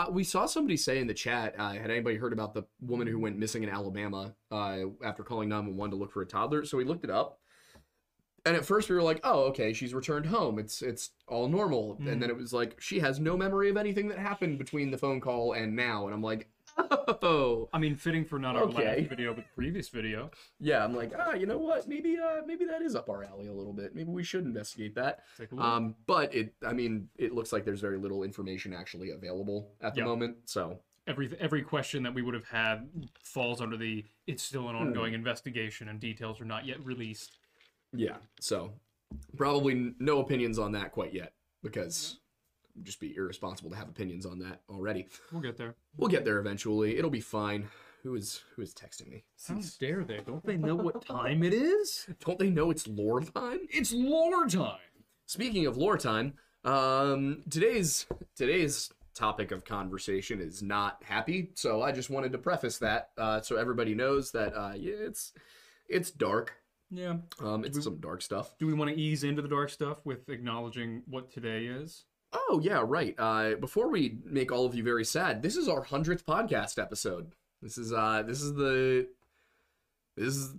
Uh, we saw somebody say in the chat, uh, had anybody heard about the woman who went missing in Alabama uh, after calling 911 to look for a toddler? So we looked it up. And at first we were like, oh, okay, she's returned home. It's it's all normal. And then it was like, she has no memory of anything that happened between the phone call and now. And I'm like, oh. I mean, fitting for not our Okay. last video, but the previous video. Yeah, I'm like, ah, you know what? Maybe uh maybe that is up our alley a little bit. Maybe we should investigate that. Take a look. Um, but it I mean, it looks like there's very little information actually available at the Yeah. moment. So every every question that we would have had falls under the it's still an ongoing investigation and details are not yet released. Yeah. So probably n- no opinions on that quite yet because just be irresponsible to have opinions on that already. We'll get there. We'll get there eventually. It'll be fine. Who is who is texting me? How dare they? Don't they know what time it is? Don't they know it's lore time? It's lore time. Speaking of lore time, um, today's today's topic of conversation is not happy. So I just wanted to preface that uh, so everybody knows that uh, yeah, it's it's dark. Yeah. Um, it's some dark stuff. Do we want to ease into the dark stuff with acknowledging what today is? Oh yeah, right. Uh, before we make all of you very sad, this is our hundredth podcast episode. This is uh, this is the this is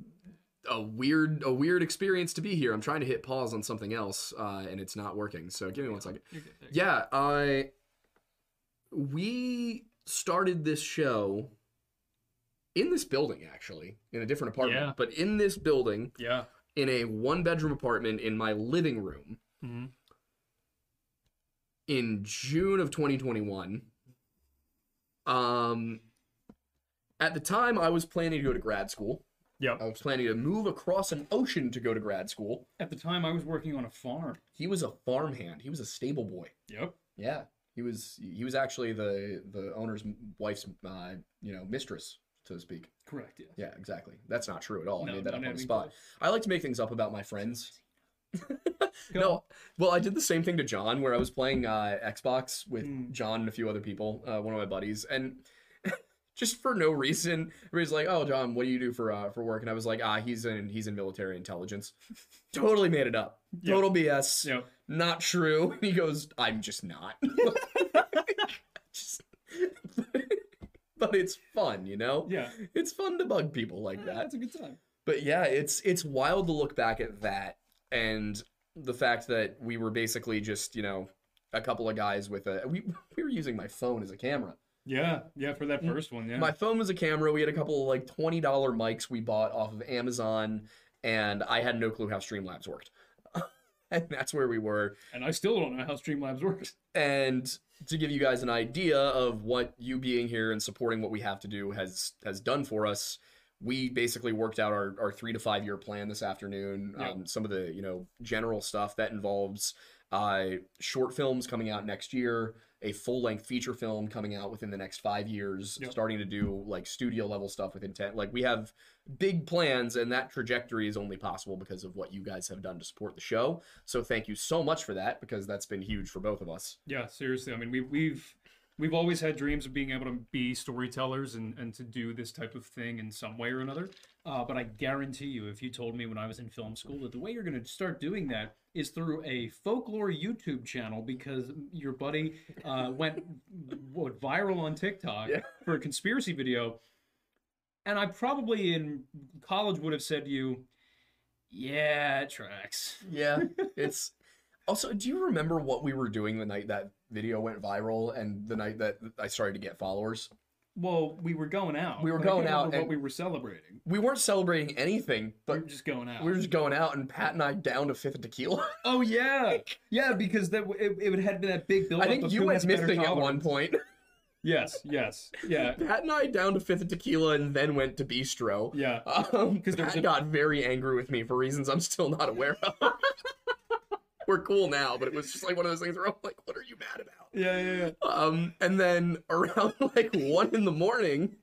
a weird a weird experience to be here. I'm trying to hit pause on something else, uh, and it's not working. So give me one second. Good. Yeah, I we started this show in this building actually, in a different apartment, Yeah. but in this building Yeah. in a one bedroom apartment in my living room hmm in June of 2021. Um at the time I was planning to go to grad school. Yep. I was planning to move across an ocean to go to grad school. At the time, I was working on a farm. He was a farmhand. He was a stable boy. Yep. Yeah, he was. He was actually the the owner's wife's, uh, you know, mistress, so to speak. Correct. Yeah. Yeah, exactly. That's not true at all. I made that no, up no, on the spot. I like to make things up about my friends. No, well, I did the same thing to John, where I was playing uh, Xbox with Mm. John and a few other people, uh, one of my buddies, and just for no reason, everybody's like, "Oh, John, what do you do for uh, for work?" And I was like, "Ah, he's in he's in military intelligence." totally made it up. Yeah. Total BS. Yep. Not true. He goes, "I'm just not." Just- but it's fun, you know. Yeah. It's fun to bug people like that That's a good time. but yeah, it's it's wild to look back at that and the fact that we were basically just you know a couple of guys with a we we were using my phone as a camera. Yeah. Yeah. For that first one. Yeah. My phone was a camera. We had a couple of like twenty dollar mics we bought off of Amazon, and I had no clue how Streamlabs worked. and that's where we were. and I still don't know how Streamlabs works. And to give you guys an idea of what you being here and supporting what we have to do has has done for us, we basically worked out our, our three to five year plan this afternoon. Yeah. Um, some of the you know general stuff that involves uh, short films coming out next year, a full length feature film coming out within the next five years, Yep. starting to do like studio level stuff with intent. Like we have big plans, and that trajectory is only possible because of what you guys have done to support the show. So thank you so much for that because that's been huge for both of us. Yeah, seriously. I mean, we, we've we've always had dreams of being able to be storytellers and, and to do this type of thing in some way or another. Uh, but I guarantee you, if you told me when I was in film school that the way you're going to start doing that is through a folklore YouTube channel because your buddy uh, went what, viral on TikTok Yeah. for a conspiracy video, and I probably in college would have said to you, "Yeah, it tracks." Yeah, it's also. Do you remember what we were doing the night that video went viral and the night that I started to get followers? Well, we were going out. We were but I can't going out and- what we were celebrating. We weren't celebrating anything, We but were just going out. we were just going out, and Pat and I downed a fifth of tequila. Oh yeah, yeah, because that it, it had been that big build. I think you went missing at one point. Yes, yes, yeah, Pat and I downed a fifth of tequila and then went to bistro. yeah. Um, because was Pat a- got very angry with me for reasons I'm still not aware of. we're cool now, but it was just like one of those things where I'm like, "What are you mad about?" Yeah, yeah, yeah. Um, and then around like one in the morning,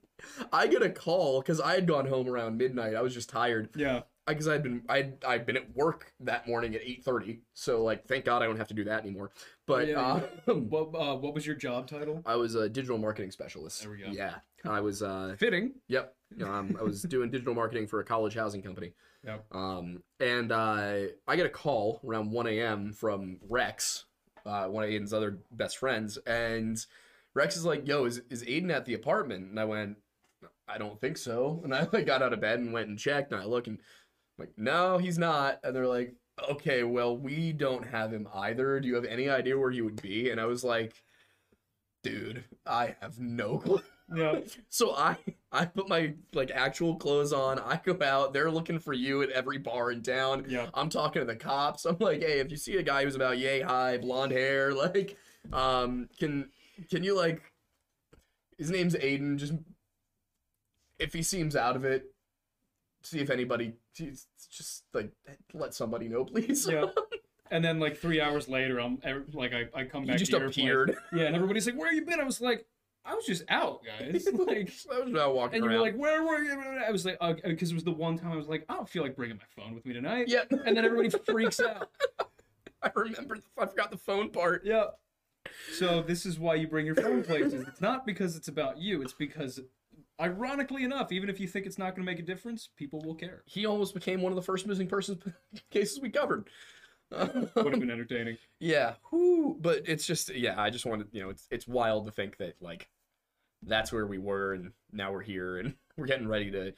I get a call because I had gone home around midnight. I was just tired Yeah, because I'd been I'd I'd been at work that morning at eight thirty. So like, thank God I don't have to do that anymore. But Yeah, um, What uh, what was your job title? I was a digital marketing specialist. There we go. Yeah, I was. Uh, Fitting. yep. Um, I was doing digital marketing for a college housing company. Yep. Um, and uh, I get a call around 1 a.m. from Rex, uh, one of Aidan's other best friends, and Rex is like, "Yo, is is Aidan at the apartment?" And I went, "I don't think so." And I like got out of bed and went and checked. And I look and I'm like, "No, he's not." And they're like, "Okay, well, we don't have him either. Do you have any idea where he would be?" And I was like, "Dude, I have no clue." Yeah. So I I put my like actual clothes on. I go out. They're looking for you at every bar in town. Yeah. I'm talking to the cops. I'm like, hey, if you see a guy who's about yay high, blonde hair, like, um, can can you like, his name's Aidan. Just if he seems out of it, see if anybody just just, like let somebody know, please. Yeah. And then like three hours later, I'm like I, I come back. just to your place. Yeah, and everybody's like, "Where have you been?" I was like, "I was just out, guys." Like, I was about walking and you around. were like, "Where were you?" I was like, uh, uh, "Because it was the one time I was like, I don't feel like bringing my phone with me tonight." yeah, And then everybody freaks out. I remember. I forgot the phone part. Yeah. So this is why you bring your phone places. It's not because it's about you. It's because, ironically enough, even if you think it's not going to make a difference, people will care. He almost became one of the first missing persons cases we covered. Would have been entertaining. Yeah, whoo, but it's just yeah, I just wanted, you know, it's it's wild to think that like that's where we were and now we're here and we're getting ready to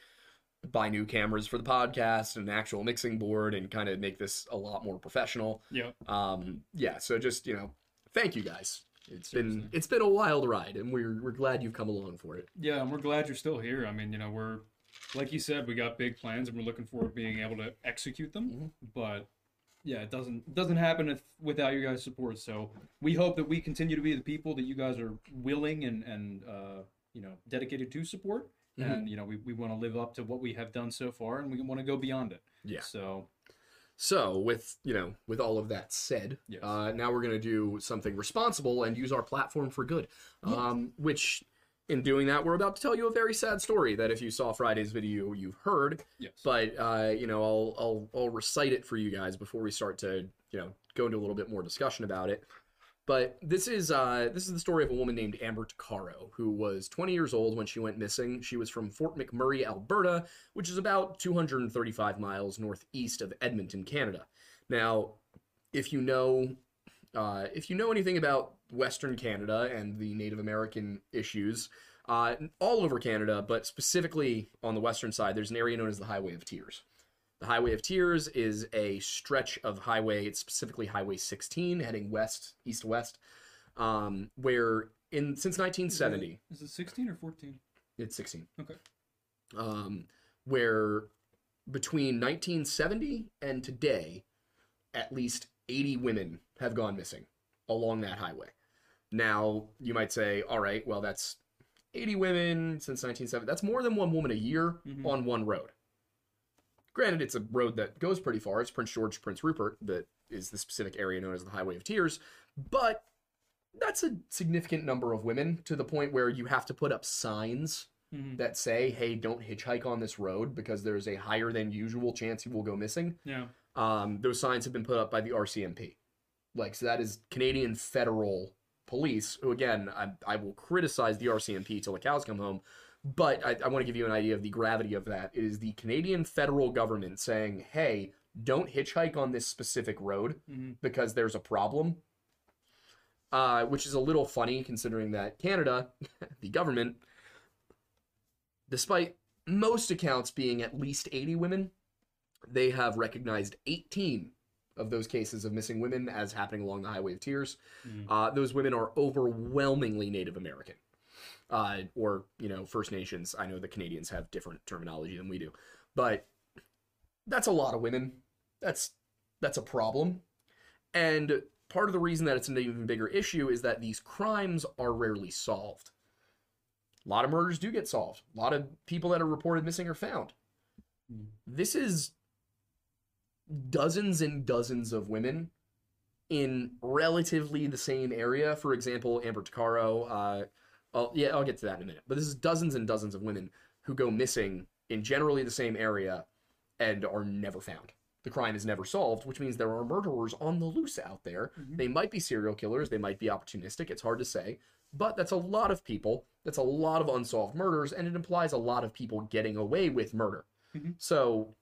buy new cameras for the podcast and an actual mixing board and kind of make this a lot more professional. Yeah. Um yeah, so just, you know, thank you guys. It's Seriously. been it's been a wild ride and we're we're glad you've come along for it. Yeah, and we're glad you're still here. I mean, you know, we're like you said, we got big plans, and we're looking forward to being able to execute them. Mhm. But yeah, it doesn't doesn't happen if, without your guys' support. So we hope that we continue to be the people that you guys are willing and and uh, you know dedicated to support. Mhm. And you know, we, we want to live up to what we have done so far, and we want to go beyond it. Yeah. So So with you know with all of that said, Yes. uh, now we're gonna do something responsible and use our platform for good. Um, which in doing that, we're about to tell you a very sad story that if you saw Friday's video, you've heard. yes. But uh, you know, I'll I'll I'll recite it for you guys before we start to you know go into a little bit more discussion about it. But this is uh, this is the story of a woman named Amber Tuccaro, who was 20 years old when she went missing. She was from Fort McMurray, Alberta, which is about 235 miles northeast of Edmonton, Canada. Now, if you know uh, if you know anything about Western Canada and the Native American issues, uh, all over Canada, but specifically on the western side, there's an area known as the Highway of Tears. The Highway of Tears is a stretch of highway, it's specifically Highway 16, heading west, east west, um, where in since 1970, Is it 16 or 14? it's 16. Okay. Um, where between 1970 and today, at least 80 women have gone missing along that highway. Now, you might say, all right, well, that's 80 women since 1970. That's more than one woman a year Mhm. on one road. Granted, it's a road that goes pretty far. It's Prince George, Prince Rupert, that is the specific area known as the Highway of Tears. But that's a significant number of women to the point where you have to put up signs Mhm. that say, hey, don't hitchhike on this road because there's a higher than usual chance you will go missing. Yeah. Um, those signs have been put up by the RCMP. Like, so that is Canadian Federal Police, who, again, I, I will criticize the RCMP till the cows come home. But I, I want to give you an idea of the gravity of that. It is the Canadian federal government saying, hey, don't hitchhike on this specific road Mhm. because there's a problem. Uh, which is a little funny considering that Canada, the government, despite most accounts being at least 80 women, they have recognized 18 of those cases of missing women as happening along the Highway of Tears. Mhm. Uh, those women are overwhelmingly Native American. Uh, or, you know, First Nations. I know the Canadians have different terminology than we do. But that's a lot of women. That's that's a problem. And part of the reason that it's an even bigger issue is that these crimes are rarely solved. A lot of murders do get solved. A lot of people that are reported missing are found. Mm. This is dozens and dozens of women in relatively the same area. For example, Amber Tuccaro. Uh, I'll, yeah, I'll get to that in a minute. But this is dozens and dozens of women who go missing in generally the same area and are never found. The crime is never solved, which means there are murderers on the loose out there. Mhm. They might be serial killers, they might be opportunistic, it's hard to say. But that's a lot of people, that's a lot of unsolved murders, and it implies a lot of people getting away with murder. Mhm. So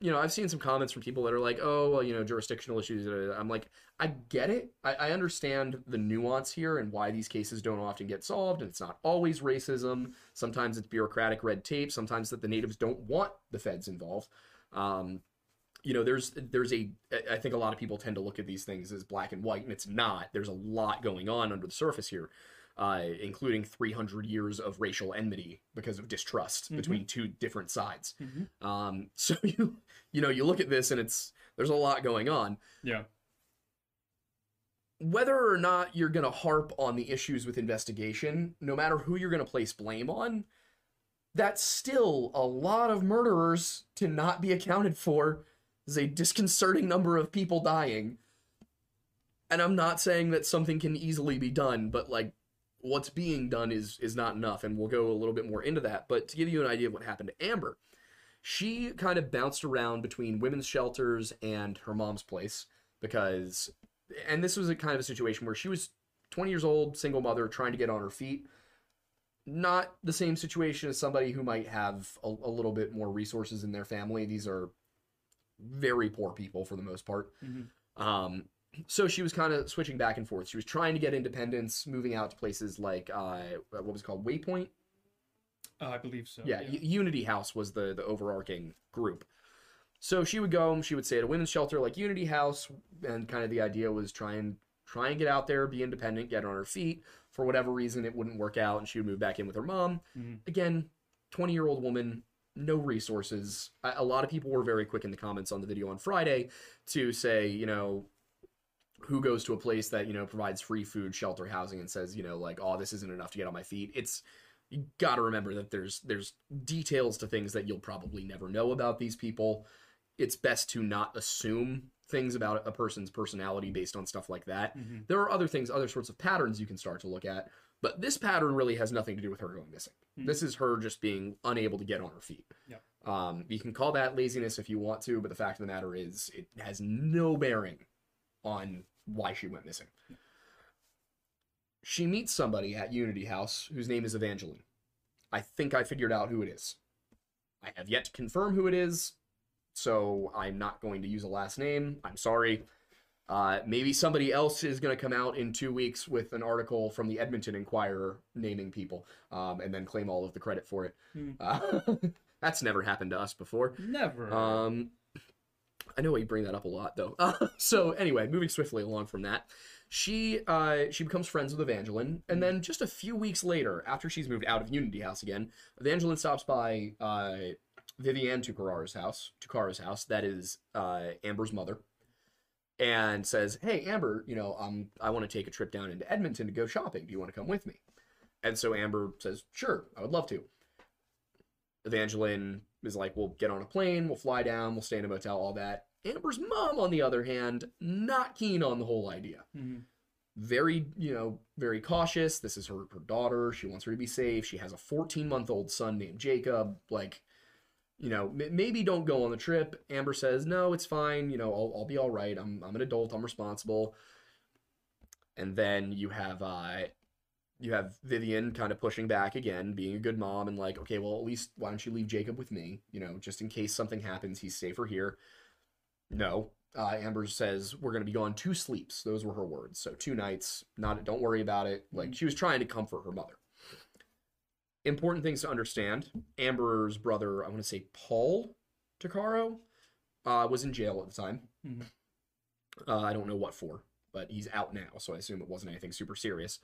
you know, I've seen some comments from people that are like, "Oh, well, you know, jurisdictional issues." I'm like, I get it. I, I understand the nuance here and why these cases don't often get solved, and it's not always racism. Sometimes it's bureaucratic red tape. Sometimes that the natives don't want the feds involved. Um, you know, there's there's a I think a lot of people tend to look at these things as black and white, and it's not. There's a lot going on under the surface here. Uh, including 300 years of racial enmity because of distrust Mhm. between two different sides. Mhm. Um, so you you know you look at this and it's there's a lot going on. Yeah. Whether or not you're gonna harp on the issues with investigation, no matter who you're gonna place blame on, that's still a lot of murderers to not be accounted for. Is a disconcerting number of people dying. And I'm not saying that something can easily be done, but like what's being done is is not enough and we'll go a little bit more into that but to give you an idea of what happened to amber she kind of bounced around between women's shelters and her mom's place because and this was a kind of a situation where she was 20 years old single mother trying to get on her feet. Not the same situation as somebody who might have a, a little bit more resources in their family. These are very poor people for the most part. Mhm. um, so she was kind of switching back and forth. She was trying to get independence, moving out to places like uh, what was it called Waypoint. Uh, I believe so. yeah, U- Unity House was the the overarching group. So she would go, she would stay at a women's shelter like Unity House, and kind of the idea was try and try and get out there, be independent, get on her feet. For whatever reason, it wouldn't work out, and she would move back in with her mom. Mhm. Again, twenty year old woman, no resources. A lot of people were very quick in the comments on the video on Friday to say, you know, who goes to a place that you know provides free food, shelter, housing, and says, you know, like, oh, this isn't enough to get on my feet. It's you got to remember that there's there's details to things that you'll probably never know about these people. It's best to not assume things about a person's personality based on stuff like that. Mhm. There are other things, other sorts of patterns you can start to look at, but this pattern really has nothing to do with her going missing. Mhm. This is her just being unable to get on her feet. Yep. Um, you can call that laziness if you want to, but the fact of the matter is, it has no bearing on why she went missing. She meets somebody at Unity House whose name is Evangeline. I think I figured out who it is. I have yet to confirm who it is, so I'm not going to use a last name. I'm sorry. Uh, maybe somebody else is going to come out in two weeks with an article from the Edmonton Inquirer naming people, um, and then claim all of the credit for it. Hmm. Uh, that's never happened to us before. Never. Um, I know you bring that up a lot, though. Uh, so anyway, moving swiftly along from that, she uh, she becomes friends with Evangeline, and then just a few weeks later, after she's moved out of Unity House again, Evangeline stops by uh, Vivienne Tuccaro's house, Tuccaro's house, that is uh, Amber's mother, and says, "Hey, Amber, you know, um, I want to take a trip down into Edmonton to go shopping. Do you want to come with me?" And so Amber says, "Sure, I would love to." Evangeline is like, we'll get on a plane, we'll fly down, we'll stay in a motel, all that. Amber's mom, on the other hand, not keen on the whole idea. Mhm. Very, you know, very cautious. This is her, her daughter. She wants her to be safe. She has a 14 month old son named Jacob. Like, you know, m- maybe don't go on the trip. Amber says, no, it's fine. You know, I'll, I'll be all right. I'm, I'm an adult. I'm responsible. And then you have, uh, you have Vivian kind of pushing back again, being a good mom, and like, okay, well, at least why don't you leave Jacob with me? You know, just in case something happens, he's safer here. No. Uh, Amber says we're going to be gone two sleeps. Those were her words. So two nights. Not. Don't worry about it. Like she was trying to comfort her mother. Important things to understand. Amber's brother, I want to say Paul Tuccaro, uh, was in jail at the time. Mhm. Uh, I don't know what for, but he's out now, so I assume it wasn't anything super serious.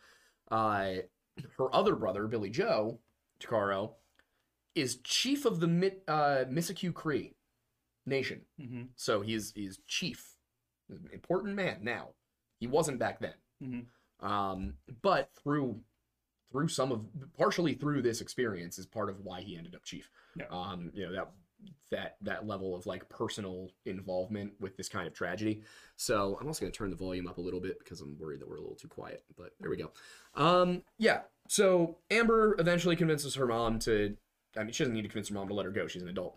Uh, her other brother, Billy Joe Tuccaro, is chief of the Mi- uh, Mikisew Cree nation. Mhm. So he's he's chief, an important man now. He wasn't back then. Mhm. Um, but through through some of partially through this experience is part of why he ended up chief. Yeah. Um, you know that that that level of like personal involvement with this kind of tragedy. So I'm also going to turn the volume up a little bit because I'm worried that we're a little too quiet. But there we go. Um, yeah. So Amber eventually convinces her mom to. I mean, she doesn't need to convince her mom to let her go. She's an adult.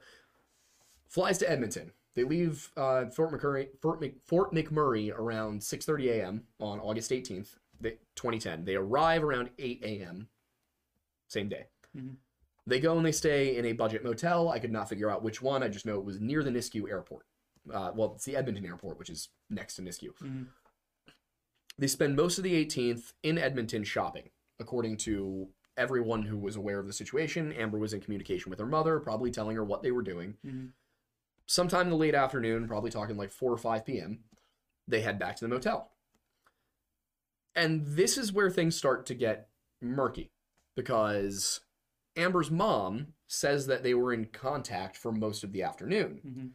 Flies to Edmonton. They leave uh, Fort McMurray, Fort, Mc, Fort McMurray around 6:30 a.m. on August 18th, 2010. They arrive around 8 a.m. Same day. Mhm. They go and they stay in a budget motel. I could not figure out which one. I just know it was near the Nisku airport. Uh, well, it's the Edmonton airport, which is next to Nisku. Mhm. They spend most of the 18th in Edmonton shopping, according to everyone who was aware of the situation. Amber was in communication with her mother, probably telling her what they were doing. Mhm. Sometime in the late afternoon, probably talking like 4 or 5 p.m., they head back to the motel. And this is where things start to get murky because Amber's mom says that they were in contact for most of the afternoon. Mhm.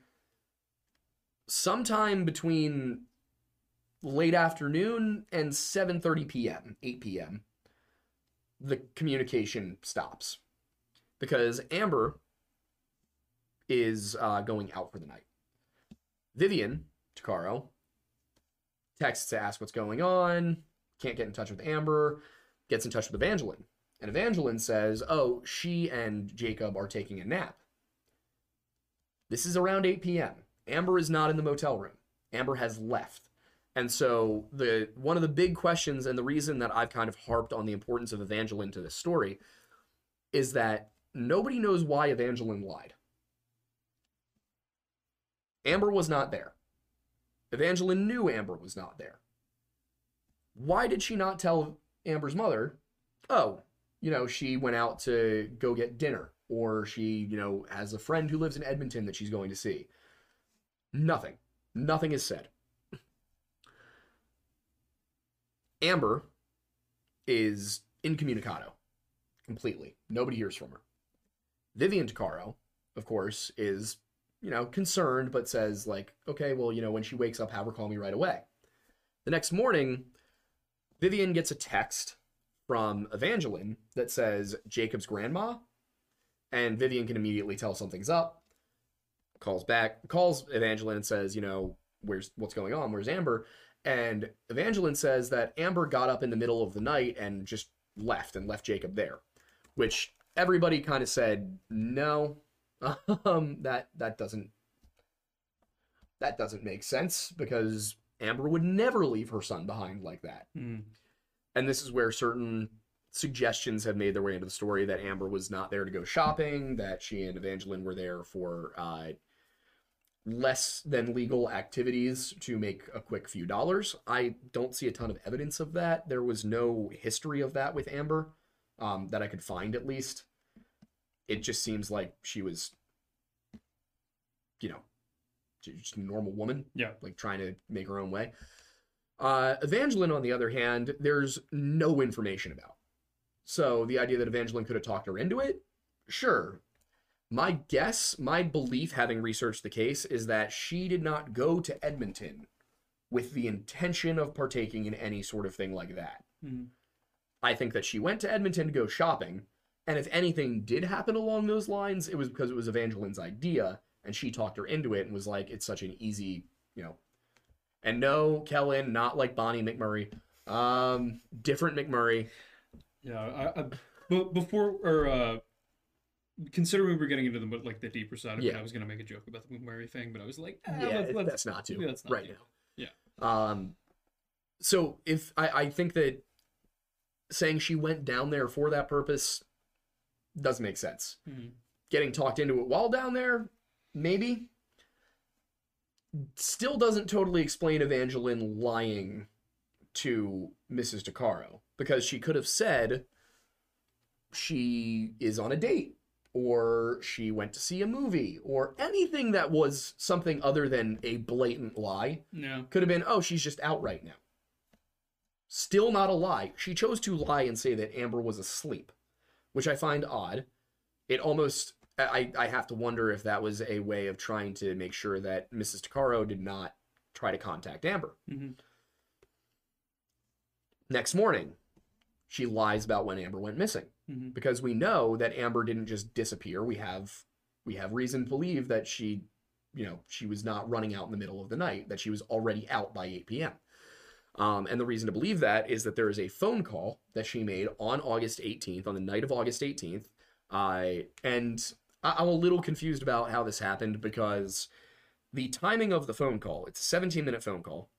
Sometime between late afternoon and 7:30 p.m., 8 p.m., the communication stops because Amber is uh, going out for the night. Vivian Tuccaro texts to ask what's going on, can't get in touch with Amber, gets in touch with Evangeline. And Evangeline says, Oh, she and Jacob are taking a nap. This is around 8 p.m. Amber is not in the motel room. Amber has left. And so the one of the big questions and the reason that I've kind of harped on the importance of Evangeline to this story is that nobody knows why Evangeline lied. Amber was not there. Evangeline knew Amber was not there. Why did she not tell Amber's mother, oh, you know, she went out to go get dinner, or she, you know, has a friend who lives in Edmonton that she's going to see? Nothing. Nothing is said. Amber is incommunicado completely. Nobody hears from her. Vivian Tuccaro, of course, is, you know, concerned, but says, like, okay, well, you know, when she wakes up, have her call me right away. The next morning, Vivian gets a text from Evangeline that says Jacob's grandma, and Vivian can immediately tell something's up. Calls back, calls Evangeline and says, you know, where's what's going on? Where's Amber? And Evangeline says that Amber got up in the middle of the night and just left and left Jacob there, which everybody kind of said no, um, that that doesn't that doesn't make sense because Amber would never leave her son behind like that. Mhm. And this is where certain suggestions have made their way into the story that Amber was not there to go shopping, that she and Evangeline were there for uh, less than legal activities to make a quick few dollars. I don't see a ton of evidence of that. There was no history of that with Amber um, that I could find, at least. It just seems like she was, you know, just a normal woman Yeah. like trying to make her own way. Uh, Evangeline, on the other hand, there's no information about. So the idea that Evangeline could have talked her into it, sure. My guess, my belief, having researched the case, is that she did not go to Edmonton with the intention of partaking in any sort of thing like that. Mhm. I think that she went to Edmonton to go shopping, and if anything did happen along those lines, it was because it was Evangeline's idea, and she talked her into it and was like, it's such an easy, you know. And no, Kellen, not like Bonnie McMurray. Um, different McMurray. Yeah. I, I, but before or uh, considering we were getting into the like the deeper side of it, I was gonna make a joke about the McMurray thing, but I was like, eh, yeah, let's, let's, that's not to yeah, let's not right now. Yeah. Um, so if I, I think that saying she went down there for that purpose doesn't make sense. Mhm. Getting talked into it while down there, maybe. Still doesn't totally explain Evangeline lying to Mrs. Tuccaro because she could have said she is on a date or she went to see a movie or anything that was something other than a blatant lie Yeah. could have been oh she's just out right now still not a lie she chose to lie and say that amber was asleep which i find odd it almost i i have to wonder if that was a way of trying to make sure that mrs Tuccaro did not try to contact amber Mhm. next morning she lies about when amber went missing Mhm. because we know that Amber didn't just disappear. We have we have reason to believe that she, you know, she was not running out in the middle of the night, that she was already out by 8 p.m. Um, and the reason to believe that is that there is a phone call that she made on August 18th, on the night of August 18th. Uh, and I- I'm a little confused about how this happened because the timing of the phone call, it's a 17 minute phone call.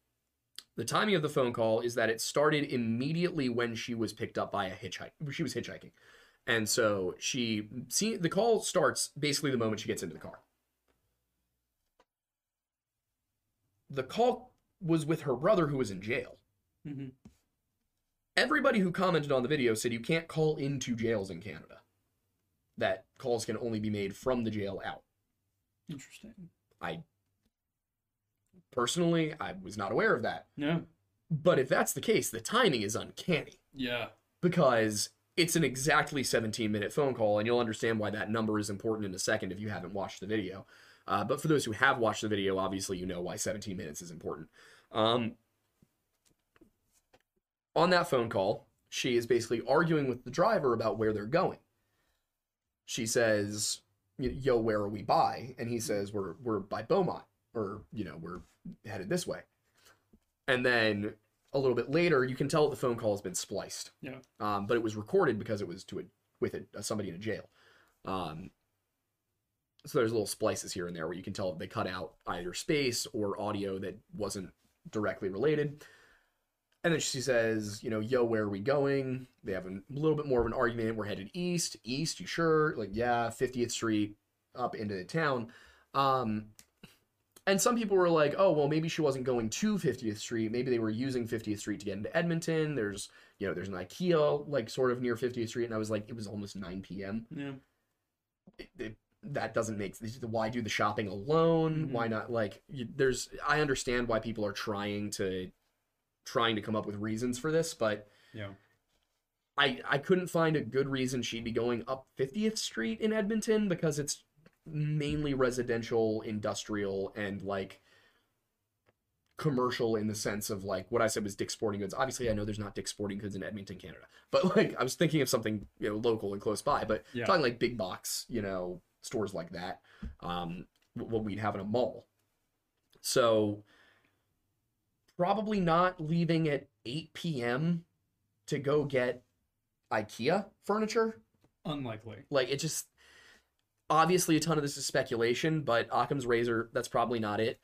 The timing of the phone call is that it started immediately when she was picked up by a hitchhike. She was hitchhiking. And so she see the call starts basically the moment she gets into the car. The call was with her brother who was in jail. hmm Everybody who commented on the video said you can't call into jails in Canada. That calls can only be made from the jail out. Interesting. I personally, I was not aware of that. Yeah. But if that's the case, the timing is uncanny Yeah. because it's an exactly 17 minute phone call, and you'll understand why that number is important in a second if you haven't watched the video. Uh, but for those who have watched the video, obviously you know why 17 minutes is important. Um, on that phone call, she is basically arguing with the driver about where they're going. She says, "Yo, where are we by?" And he says, "We're we're by Beaumont, or you know, we're headed this way." And then a little bit later, you can tell the phone call has been spliced. Yeah. Um, but it was recorded because it was to a with a, somebody in a jail. Um, so there's little splices here and there where you can tell they cut out either space or audio that wasn't directly related. And then she says, you know, yo, where are we going? They have a little bit more of an argument. We're headed east. East, you sure? Like, yeah, 50th Street up into the town. Um, and some people were like, oh, well, maybe she wasn't going to 50th Street. Maybe they were using 50th Street to get into Edmonton. There's, you know, there's an IKEA like sort of near 50th Street. And I was like, it was almost 9 p.m. Yeah. It, it, that doesn't make why do the shopping alone? Mhm. Why not like you, there's I understand why people are trying to trying to come up with reasons for this, but Yeah. I I couldn't find a good reason she'd be going up 50th Street in Edmonton because it's mainly residential, industrial, and like commercial in the sense of like what I said was Dick's Sporting Goods. Obviously, I know there's not Dick's Sporting Goods in Edmonton, Canada, but like I was thinking of something you know local and close by. But Yeah. talking like big box, you know, stores like that, um, what we'd have in a mall. So probably not leaving at 8 p.m. to go get IKEA furniture. Unlikely. Like it just obviously a ton of this is speculation, but Occam's razor, that's probably not it.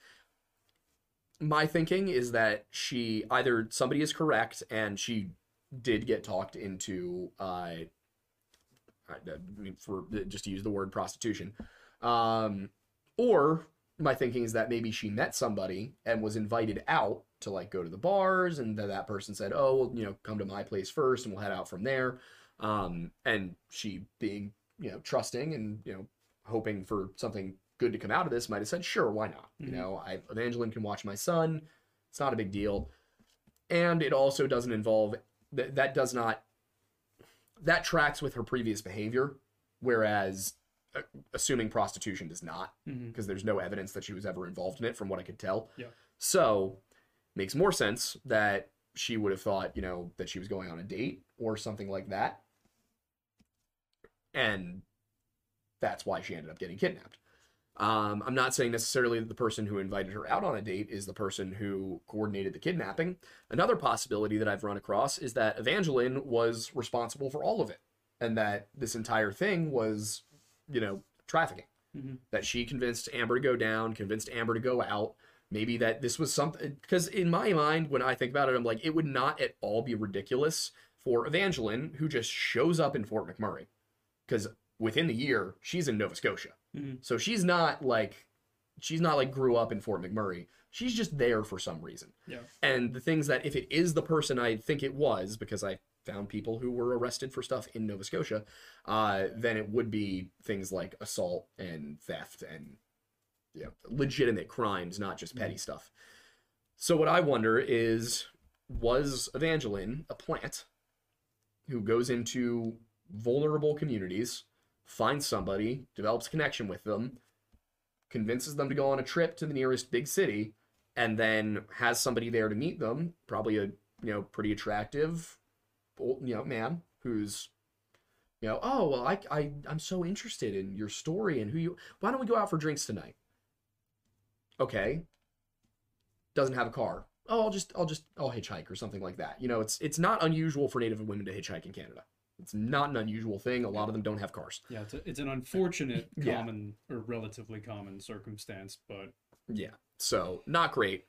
My thinking is that she either somebody is correct and she did get talked into uh I I mean, for just to use the word prostitution. Um or my thinking is that maybe she met somebody and was invited out to like go to the bars and that that person said, "Oh, well, you know, come to my place first and we'll head out from there." um, and she being you know trusting and you know hoping for something good to come out of this might have said sure why not you Mhm. know i evangeline can watch my son it's not a big deal and it also doesn't involve that that does not that tracks with her previous behavior whereas uh, assuming prostitution does not because there's no evidence that she was ever involved in it from what I could tell. Yeah. So makes more sense that she would have thought, you know, that she was going on a date or something like that. And that's why she ended up getting kidnapped. Um, I'm not saying necessarily that the person who invited her out on a date is the person who coordinated the kidnapping. Another possibility that I've run across is that Evangeline was responsible for all of it and that this entire thing was, you know, trafficking hmm that she convinced Amber to go down, convinced Amber to go out. Maybe that this was something because in my mind, when I think about it, I'm like, it would not at all be ridiculous for Evangeline, who just shows up in Fort McMurray, because within the year she's in Nova Scotia, Mhm. so she's not like she's not like grew up in Fort McMurray. She's just there for some reason. Yeah. And the things that if it is the person I think it was, because I found people who were arrested for stuff in Nova Scotia, uh, then it would be things like assault and theft and you know, legitimate crimes, not just petty stuff. So what I wonder is, was Evangeline a plant who goes into vulnerable communities, finds somebody, develops a connection with them, convinces them to go on a trip to the nearest big city, and then has somebody there to meet them, probably a you know pretty attractive, old, you know man who's you know oh well I I I'm so interested in your story and who you why don't we go out for drinks tonight? Okay. Doesn't have a car. Oh, I'll just I'll just I'll hitchhike or something like that. You know, it's it's not unusual for Native women to hitchhike in Canada. It's not an unusual thing. A lot of them don't have cars. Yeah, it's, a, it's an unfortunate, Yeah. common or relatively common circumstance, but Yeah. So not great.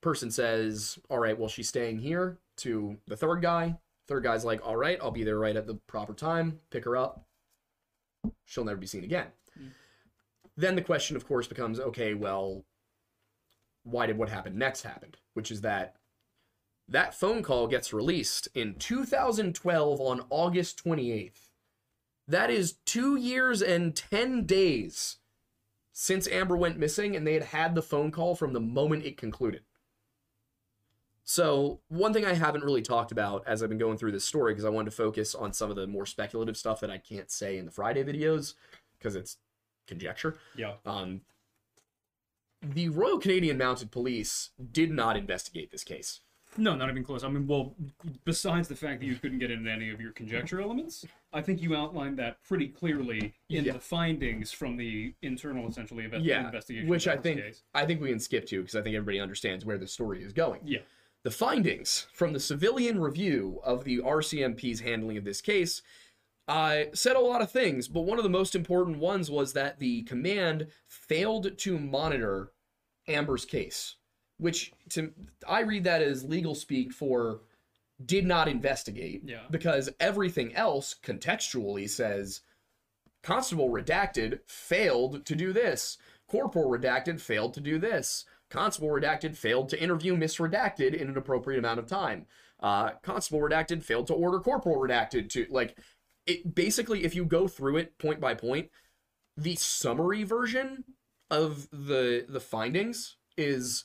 Person says, all right, well, she's staying here to the third guy. Third guy's like, all right, I'll be there right at the proper time, pick her up. She'll never be seen again. Mm. Then the question, of course, becomes okay, well, why did what happened next happen? Which is that that phone call gets released in 2012 on August 28th. That is two years and 10 days since Amber went missing, and they had had the phone call from the moment it concluded. So, one thing I haven't really talked about as I've been going through this story, because I wanted to focus on some of the more speculative stuff that I can't say in the Friday videos, because it's conjecture. Yeah. Um, the Royal Canadian Mounted Police did not investigate this case. No, not even close. I mean, well, besides the fact that you couldn't get into any of your conjecture elements, I think you outlined that pretty clearly in Yeah. the findings from the internal, essentially, inve- Yeah, investigation. which I think case. I think we can skip to because I think everybody understands where the story is going. Yeah. The findings from the civilian review of the RCMP's handling of this case uh, said a lot of things, but one of the most important ones was that the command failed to monitor Amber's case, which to I read that as legal speak for did not investigate Yeah. because everything else contextually says Constable Redacted failed to do this. Corporal Redacted failed to do this. Constable Redacted failed to interview Miss Redacted in an appropriate amount of time. Uh, Constable Redacted failed to order Corporal Redacted to like it. Basically, if you go through it point by point, the summary version of the the findings is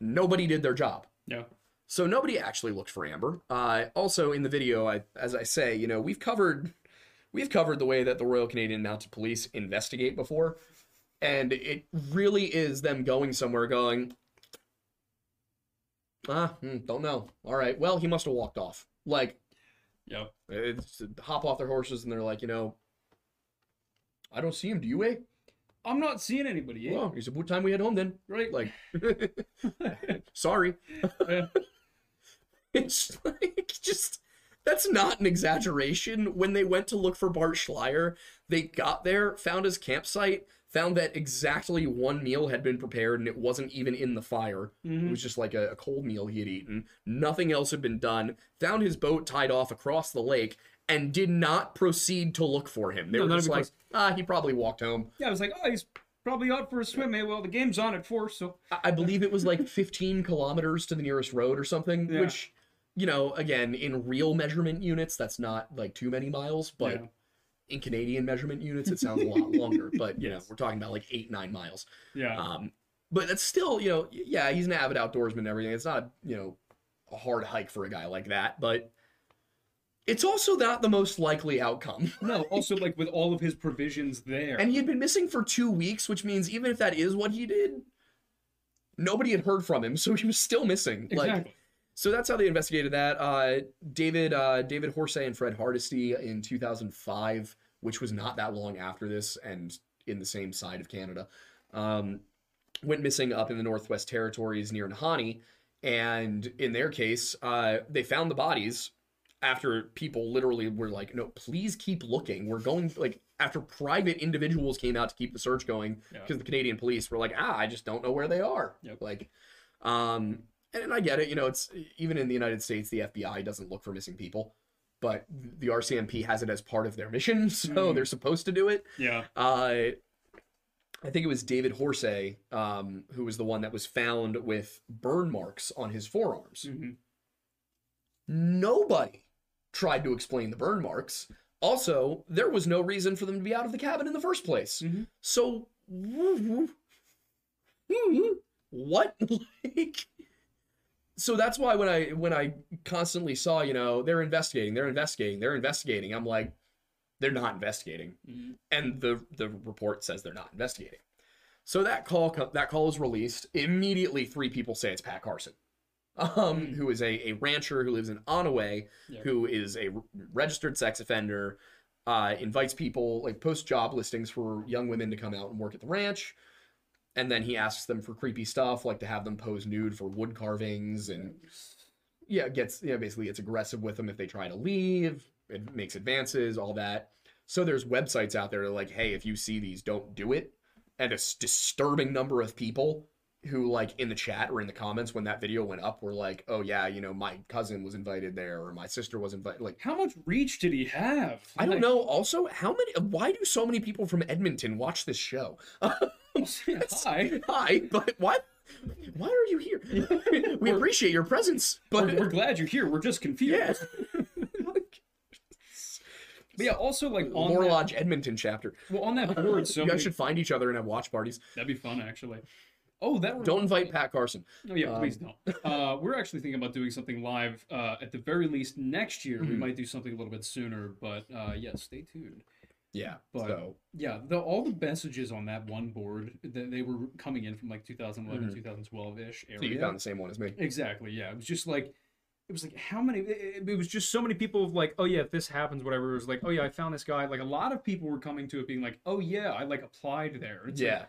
nobody did their job. Yeah. So nobody actually looked for Amber. Uh, also in the video, I, as I say, you know, we've covered we've covered the way that the Royal Canadian Mounted Police investigate before, and it really is them going somewhere, going, ah, hmm, don't know. All right, well, he must have walked off. Like, Yeah. it's, hop off their horses, and they're like, you know, I don't see him. Do you, eh? I'm not seeing anybody. Eh? Well, he said, what time we head home then? right. Like, sorry. Yeah. It's like just that's not an exaggeration. When they went to look for Bart Schleyer, they got there, found his campsite, found that exactly one meal had been prepared and it wasn't even in the fire. It Mhm. was just like a, a cold meal he had eaten. Nothing else had been done. Found his boat tied off across the lake and did not proceed to look for him. They No, were just even like, ah, he probably walked home. Yeah, I was like, oh, he's probably out for a swim. Eh? Well, the game's on at four, so I- I believe it was like 15 kilometers to the nearest road or something, Yeah. which, you know, again, in real measurement units, that's not like too many miles, but Yeah. in Canadian measurement units, it sounds a lot longer. But, you know, we're talking about like eight, nine miles. yeah. Um, but that's still, you know, yeah, he's an avid outdoorsman and everything. It's not, you know, a hard hike for a guy like that, but it's also not the most likely outcome. no, also like with all of his provisions there. And he had been missing for two weeks, which means even if that is what he did, nobody had heard from him, so he was still missing. Like, exactly. so that's how they investigated that. Uh, David, uh, David Horsey and Fred Hardesty in 2005, which was not that long after this, and in the same side of Canada, um, went missing up in the Northwest Territories near Nahanni. And in their case, uh, they found the bodies after people literally were like, "No, please keep looking. We're going like." After private individuals came out to keep the search going, Yeah. because the Canadian police were like, "Ah, I just don't know where they are." Yep. Like, um, and I get it. You know, it's even in the United States, the FBI doesn't look for missing people, but the RCMP has it as part of their mission, so Mhm. they're supposed to do it. Yeah. Uh, I think it was David Horsey, um, who was the one that was found with burn marks on his forearms. hmm Nobody tried to explain the burn marks. Also, there was no reason for them to be out of the cabin in the first place. Mhm. So, what? like, so that's why when I when I constantly saw, you know, they're investigating, they're investigating, they're investigating, I'm like, they're not investigating, Mhm. and the the report says they're not investigating. So that call that call is released immediately. Three people say it's Pat Carson, um, Mm. who is a, a rancher who lives in Onoway, Yeah. who is a registered sex offender. Uh, invites people like post job listings for young women to come out and work at the ranch, and then he asks them for creepy stuff like to have them pose nude for wood carvings and yeah, gets yeah basically it's aggressive with them if they try to leave. It makes advances, all that. So there's websites out there that are like, hey, if you see these, don't do it. And a s- disturbing number of people who like in the chat or in the comments when that video went up were like, "Oh yeah, you know, my cousin was invited there or my sister was invited." Like How much reach did he have? I don't Like, know. Also, how many? Why do so many people from Edmonton watch this show? Hi. Hi, but why? Why are you here? we appreciate your presence, but We're, we're glad you're here. We're just confused. yeah. But yeah, also like on Lodge Edmonton chapter. well, on that board, so you guys should find each other and have watch parties. that'd be fun actually. Oh, that Don't invite Pat Carson. Oh yeah, Um, please don't. Uh, we're actually thinking about doing something live uh, at the very least next year. We Mhm. might do something a little bit sooner, but uh, yeah, stay tuned. Yeah. But- so Yeah, the, all the messages on that one board that they were coming in from like 2011, Mhm. 2012 ish so you found the same one as me. Exactly. Yeah, it was just like it was like how many? It, was just so many people like, oh yeah, if this happens, whatever. It was like, oh yeah, I found this guy. Like a lot of people were coming to it being like, oh yeah, I like applied there. It's like, Yeah.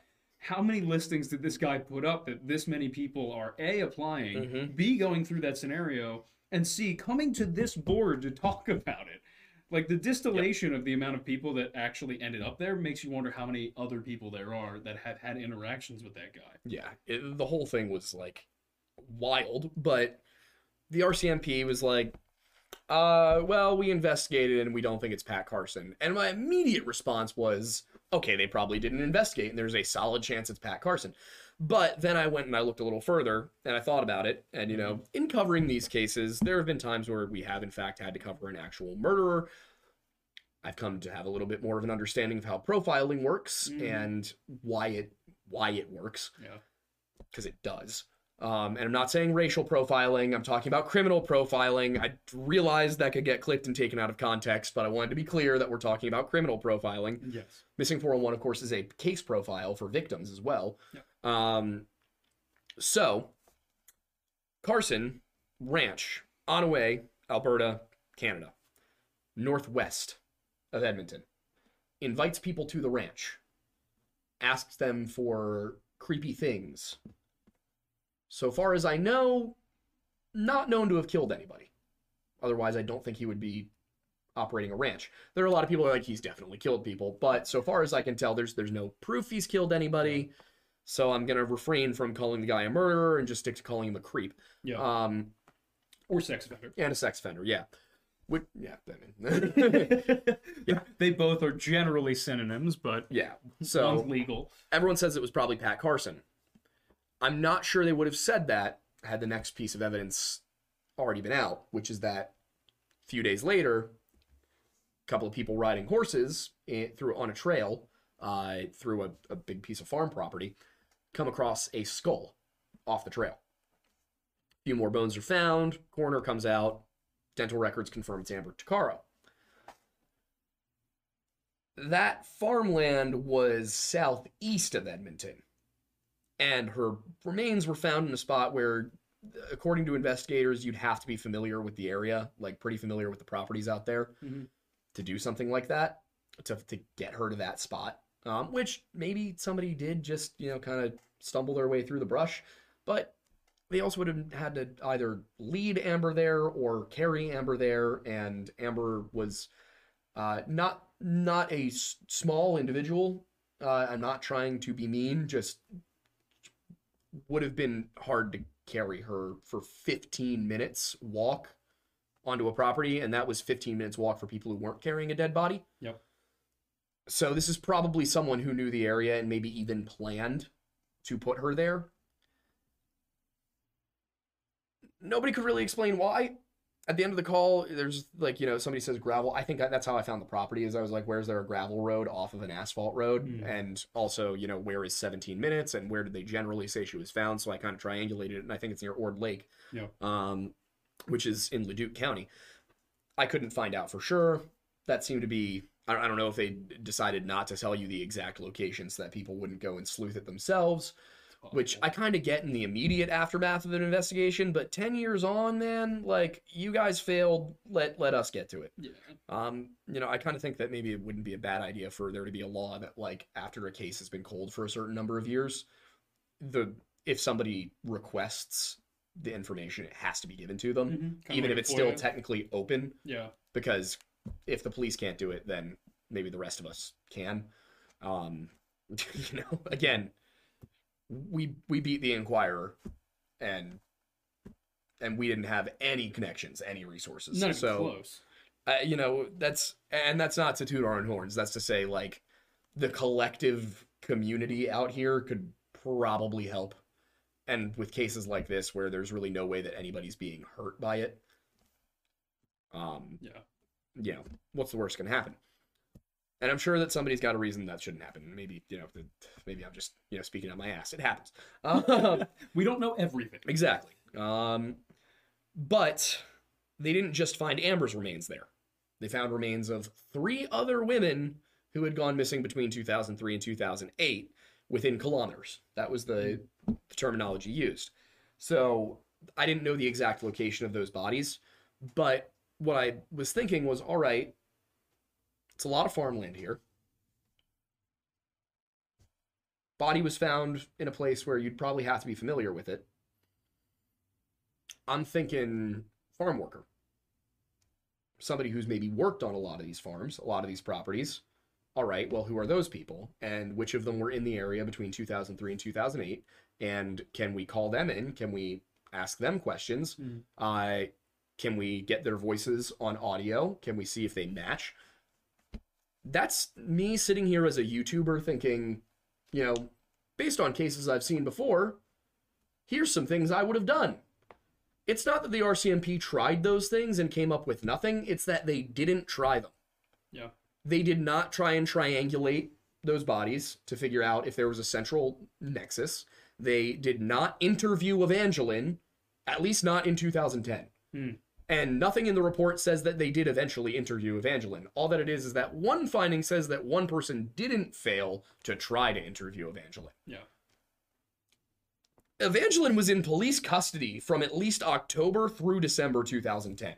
How many listings did this guy put up that this many people are a applying, Mhm. b going through that scenario, and c coming to this board to talk about it? Like the distillation of the amount of people that actually ended up there makes you wonder how many other people there are that have had interactions with that guy. Yeah. It, the whole thing was like wild, but the RCMP was like, uh, well, we investigated and we don't think it's Pat Carson. And my immediate response was, okay, they probably didn't investigate and there's a solid chance it's Pat Carson. But then I went and I looked a little further and I thought about it. And, you know, in covering these cases, there have been times where we have, in fact, had to cover an actual murderer. I've come to have a little bit more of an understanding of how profiling works Mhm. and why it why it works Yeah. because it does. Um, and I'm not saying racial profiling. I'm talking about criminal profiling. I realized that could get clipped and taken out of context, but I wanted to be clear that we're talking about criminal profiling. Yes. Missing 401, of course, is a case profile for victims as well. Yep. Um, so, Carson Ranch, Onoway, Alberta, Canada, northwest of Edmonton, invites people to the ranch, asks them for creepy things. So far as I know, not known to have killed anybody. Otherwise, I don't think he would be operating a ranch. There are a lot of people who are like he's definitely killed people, but so far as I can tell, there's there's no proof he's killed anybody. So I'm gonna refrain from calling the guy a murderer and just stick to calling him a creep. Yeah. Um, or sex offender. and a sex offender, yeah. Which, yeah, I mean, yeah. They both are generally synonyms, but yeah. So legal. everyone says it was probably Pat Carson. I'm not sure they would have said that had the next piece of evidence already been out, which is that a few days later, a couple of people riding horses in, through on a trail uh, through a, a big piece of farm property come across a skull off the trail. A few more bones are found. Coroner comes out. Dental records confirm it's Amber Tuccaro. That farmland was southeast of Edmonton and her remains were found in a spot where according to investigators you'd have to be familiar with the area like pretty familiar with the properties out there Mhm. to do something like that to, to get her to that spot um, which maybe somebody did just you know kind of stumble their way through the brush but they also would have had to either lead amber there or carry amber there and amber was uh, not not a s- small individual uh, i'm not trying to be mean just would have been hard to carry her for 15 minutes walk onto a property and that was 15 minutes walk for people who weren't carrying a dead body. Yep. so this is probably someone who knew the area and maybe even planned to put her there. Nobody could really explain why at the end of the call there's like you know somebody says gravel. I think that's how i found the property is i was like where's there a gravel road off of an asphalt road? Hmm. and also you know where is 17 minutes and where did they generally say she was found? So i kind of triangulated it and i think it's near ord lake Yeah. um, which is in leduc county. I couldn't find out for sure. That seemed to be I don't know if they decided not to tell you the exact location so that people wouldn't go and sleuth it themselves which I kind of get in the immediate aftermath of an investigation, but 10 years on, man, like you guys failed, let let us get to it. yeah. Um, you know, I kind of think that maybe it wouldn't be a bad idea for there to be a law that like after a case has been cold for a certain number of years, the if somebody requests the information, it has to be given to them, Mhm. Even if it's still technically open yeah. because if the police can't do it, then maybe the rest of us can. Um, you know, again, we we beat the Inquirer, and and we didn't have any connections, any resources. Not so close. uh, you know that's and that's not to toot our own horns. That's to say like the collective community out here could probably help. And with cases like this where there's really no way that anybody's being hurt by it, um, Yeah. you know, what's the worst can happen? And I'm sure that somebody's got a reason that shouldn't happen. Maybe, you know, maybe I'm just, you know, speaking out my ass. It happens. Um, We don't know everything. exactly. Um, but they didn't just find Amber's remains there. They found remains of three other women who had gone missing between 2003 and 2008 within kilometers. That was the, the terminology used. So I didn't know the exact location of those bodies, but what I was thinking was all right, it's a lot of farmland here. Body was found in a place where you'd probably have to be familiar with it. I'm thinking farm worker. Somebody who's maybe worked on a lot of these farms, a lot of these properties. All right, well, who are those people? And which of them were in the area between 2003 and 2008? And can we call them in? Can we ask them questions? Mhm. Uh, can we get their voices on audio? Can we see if they match? That's me sitting here as a YouTuber thinking, you know, based on cases I've seen before, here's some things I would have done. It's not that the RCMP tried those things and came up with nothing, it's that they didn't try them. Yeah. They did not try and triangulate those bodies to figure out if there was a central nexus. They did not interview Evangeline, at least not in 2010. Hmm. And nothing in the report says that they did eventually interview Evangeline. All that it is is that one finding says that one person didn't fail to try to interview Evangeline. Yeah. Evangeline was in police custody from at least October through December 2010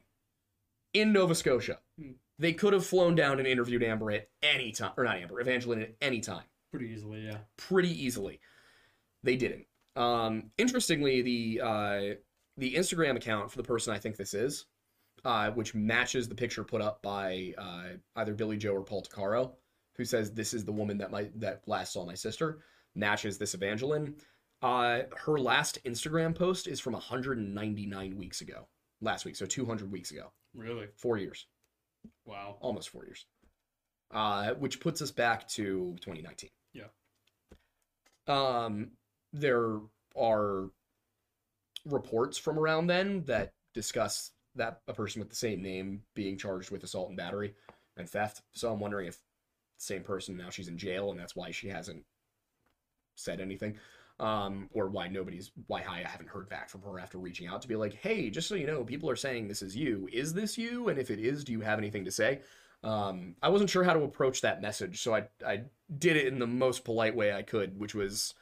in Nova Scotia. Hmm. They could have flown down and interviewed Amber at any time, or not Amber, Evangeline at any time, Pretty easily, yeah. pretty easily. They didn't. Um, interestingly, the uh, the Instagram account for the person I think this is, uh, which matches the picture put up by uh, either Billy Joe or Paul Tuccaro, who says this is the woman that my that last saw my sister, matches this Evangeline. Uh, her last Instagram post is from 199 weeks ago, last week, so 200 weeks ago, Really? four years, Wow. almost four years, uh, which puts us back to 2019. Yeah. Um, there are reports from around then that discuss that a person with the same name being charged with assault and battery and theft. So I'm wondering if same person now she's in jail and that's why she hasn't said anything. Um, or why nobody's why hi I haven't heard back from her after reaching out to be like, hey, just so you know, people are saying this is you. Is this you? And if it is, do you have anything to say? Um, I wasn't sure how to approach that message, so I I did it in the most polite way I could, which was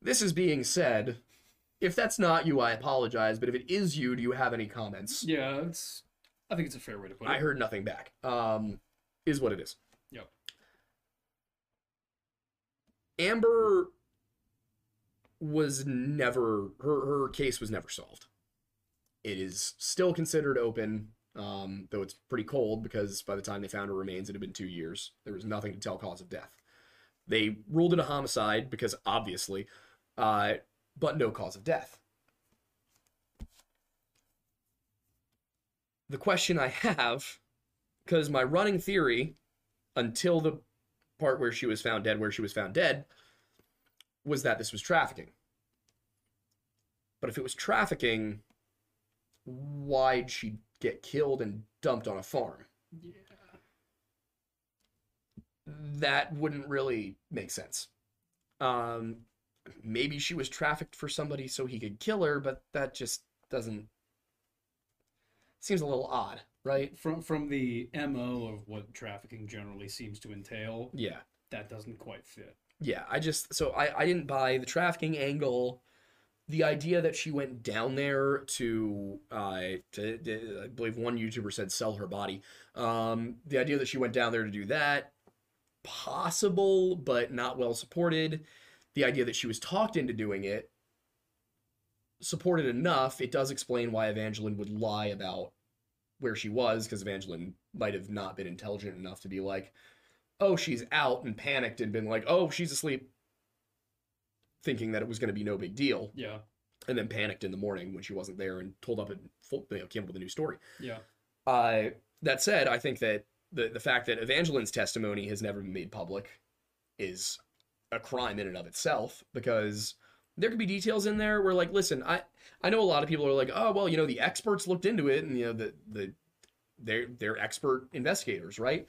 this is being said. If that's not you, I apologize, but if it is you, do you have any comments? Yeah, it's. I think it's a fair way to put it. I heard nothing back. Um, is what it is. Yep. Amber was never her her case was never solved. It is still considered open, um, though it's pretty cold because by the time they found her remains, it had been two years. There was nothing to tell cause of death. They ruled it a homicide because obviously, uh, but no cause of death. The question I have, because my running theory, until the part where she was found dead, where she was found dead, was that this was trafficking. But if it was trafficking, why'd she get killed and dumped on a farm? Yeah. That wouldn't really make sense. Um, maybe she was trafficked for somebody so he could kill her, but that just doesn't seems a little odd, right? From from the mo of what trafficking generally seems to entail, Yeah. that doesn't quite fit. Yeah, I just so I I didn't buy the trafficking angle, the idea that she went down there to uh to, to- I believe one YouTuber said sell her body. Um, the idea that she went down there to do that, possible but not well supported. The idea that she was talked into doing it, supported enough. It does explain why Evangeline would lie about where she was because Evangeline might have not been intelligent enough to be like, oh, she's out and panicked and been like, oh, she's asleep. thinking that it was going to be no big deal, Yeah. and then panicked in the morning when she wasn't there and told up and full, you know, came up with a new story. Yeah. Uh, that said, I think that the the fact that Evangeline's testimony has never been made public is a crime in and of itself because there could be details in there where like listen i i know a lot of people are like oh well you know the experts looked into it and you know the the they're they're expert investigators right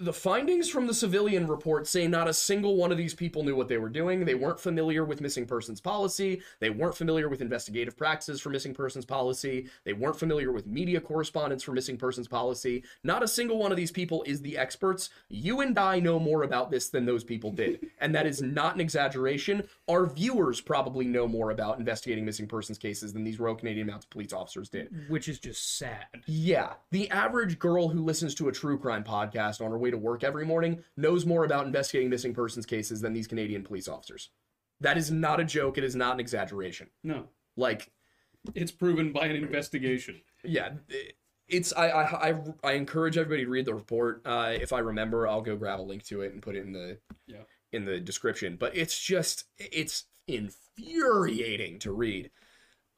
the findings from the civilian report say not a single one of these people knew what they were doing. They weren't familiar with missing persons policy. They weren't familiar with investigative practices for missing persons policy. They weren't familiar with media correspondence for missing persons policy. Not a single one of these people is the experts. You and I know more about this than those people did. And that is not an exaggeration. Our viewers probably know more about investigating missing persons cases than these Royal Canadian Mounted Police officers did. Which is just sad. Yeah, the average girl who listens to a true crime podcast on her way to work every morning knows more about investigating missing persons cases than these Canadian police officers. That is not a joke. It is not an exaggeration. No. Like, It's proven by an investigation. yeah, it's I I I, I encourage everybody to read the report. Uh, if I remember, I'll go grab a link to it and put it in the Yeah. in the description. But it's just it's infuriating to read.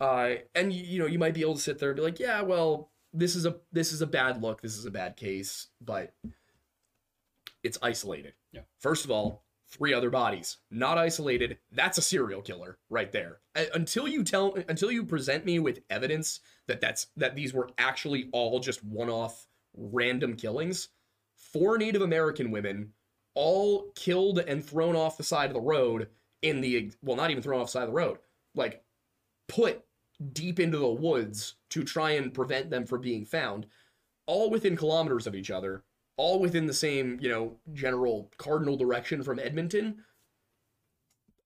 Uh, and you, you know you might be able to sit there and be like, yeah, well, this is a this is a bad look. This is a bad case, but it's isolated. Yeah. First of all, three other bodies, not isolated. That's a serial killer right there. Until you tell, until you present me with evidence that that's that these were actually all just one-off random killings, four Native American women, all killed and thrown off the side of the road in the well, not even thrown off the side of the road, like put deep into the woods to try and prevent them from being found, all within kilometers of each other, all within the same, you know, general cardinal direction from Edmonton.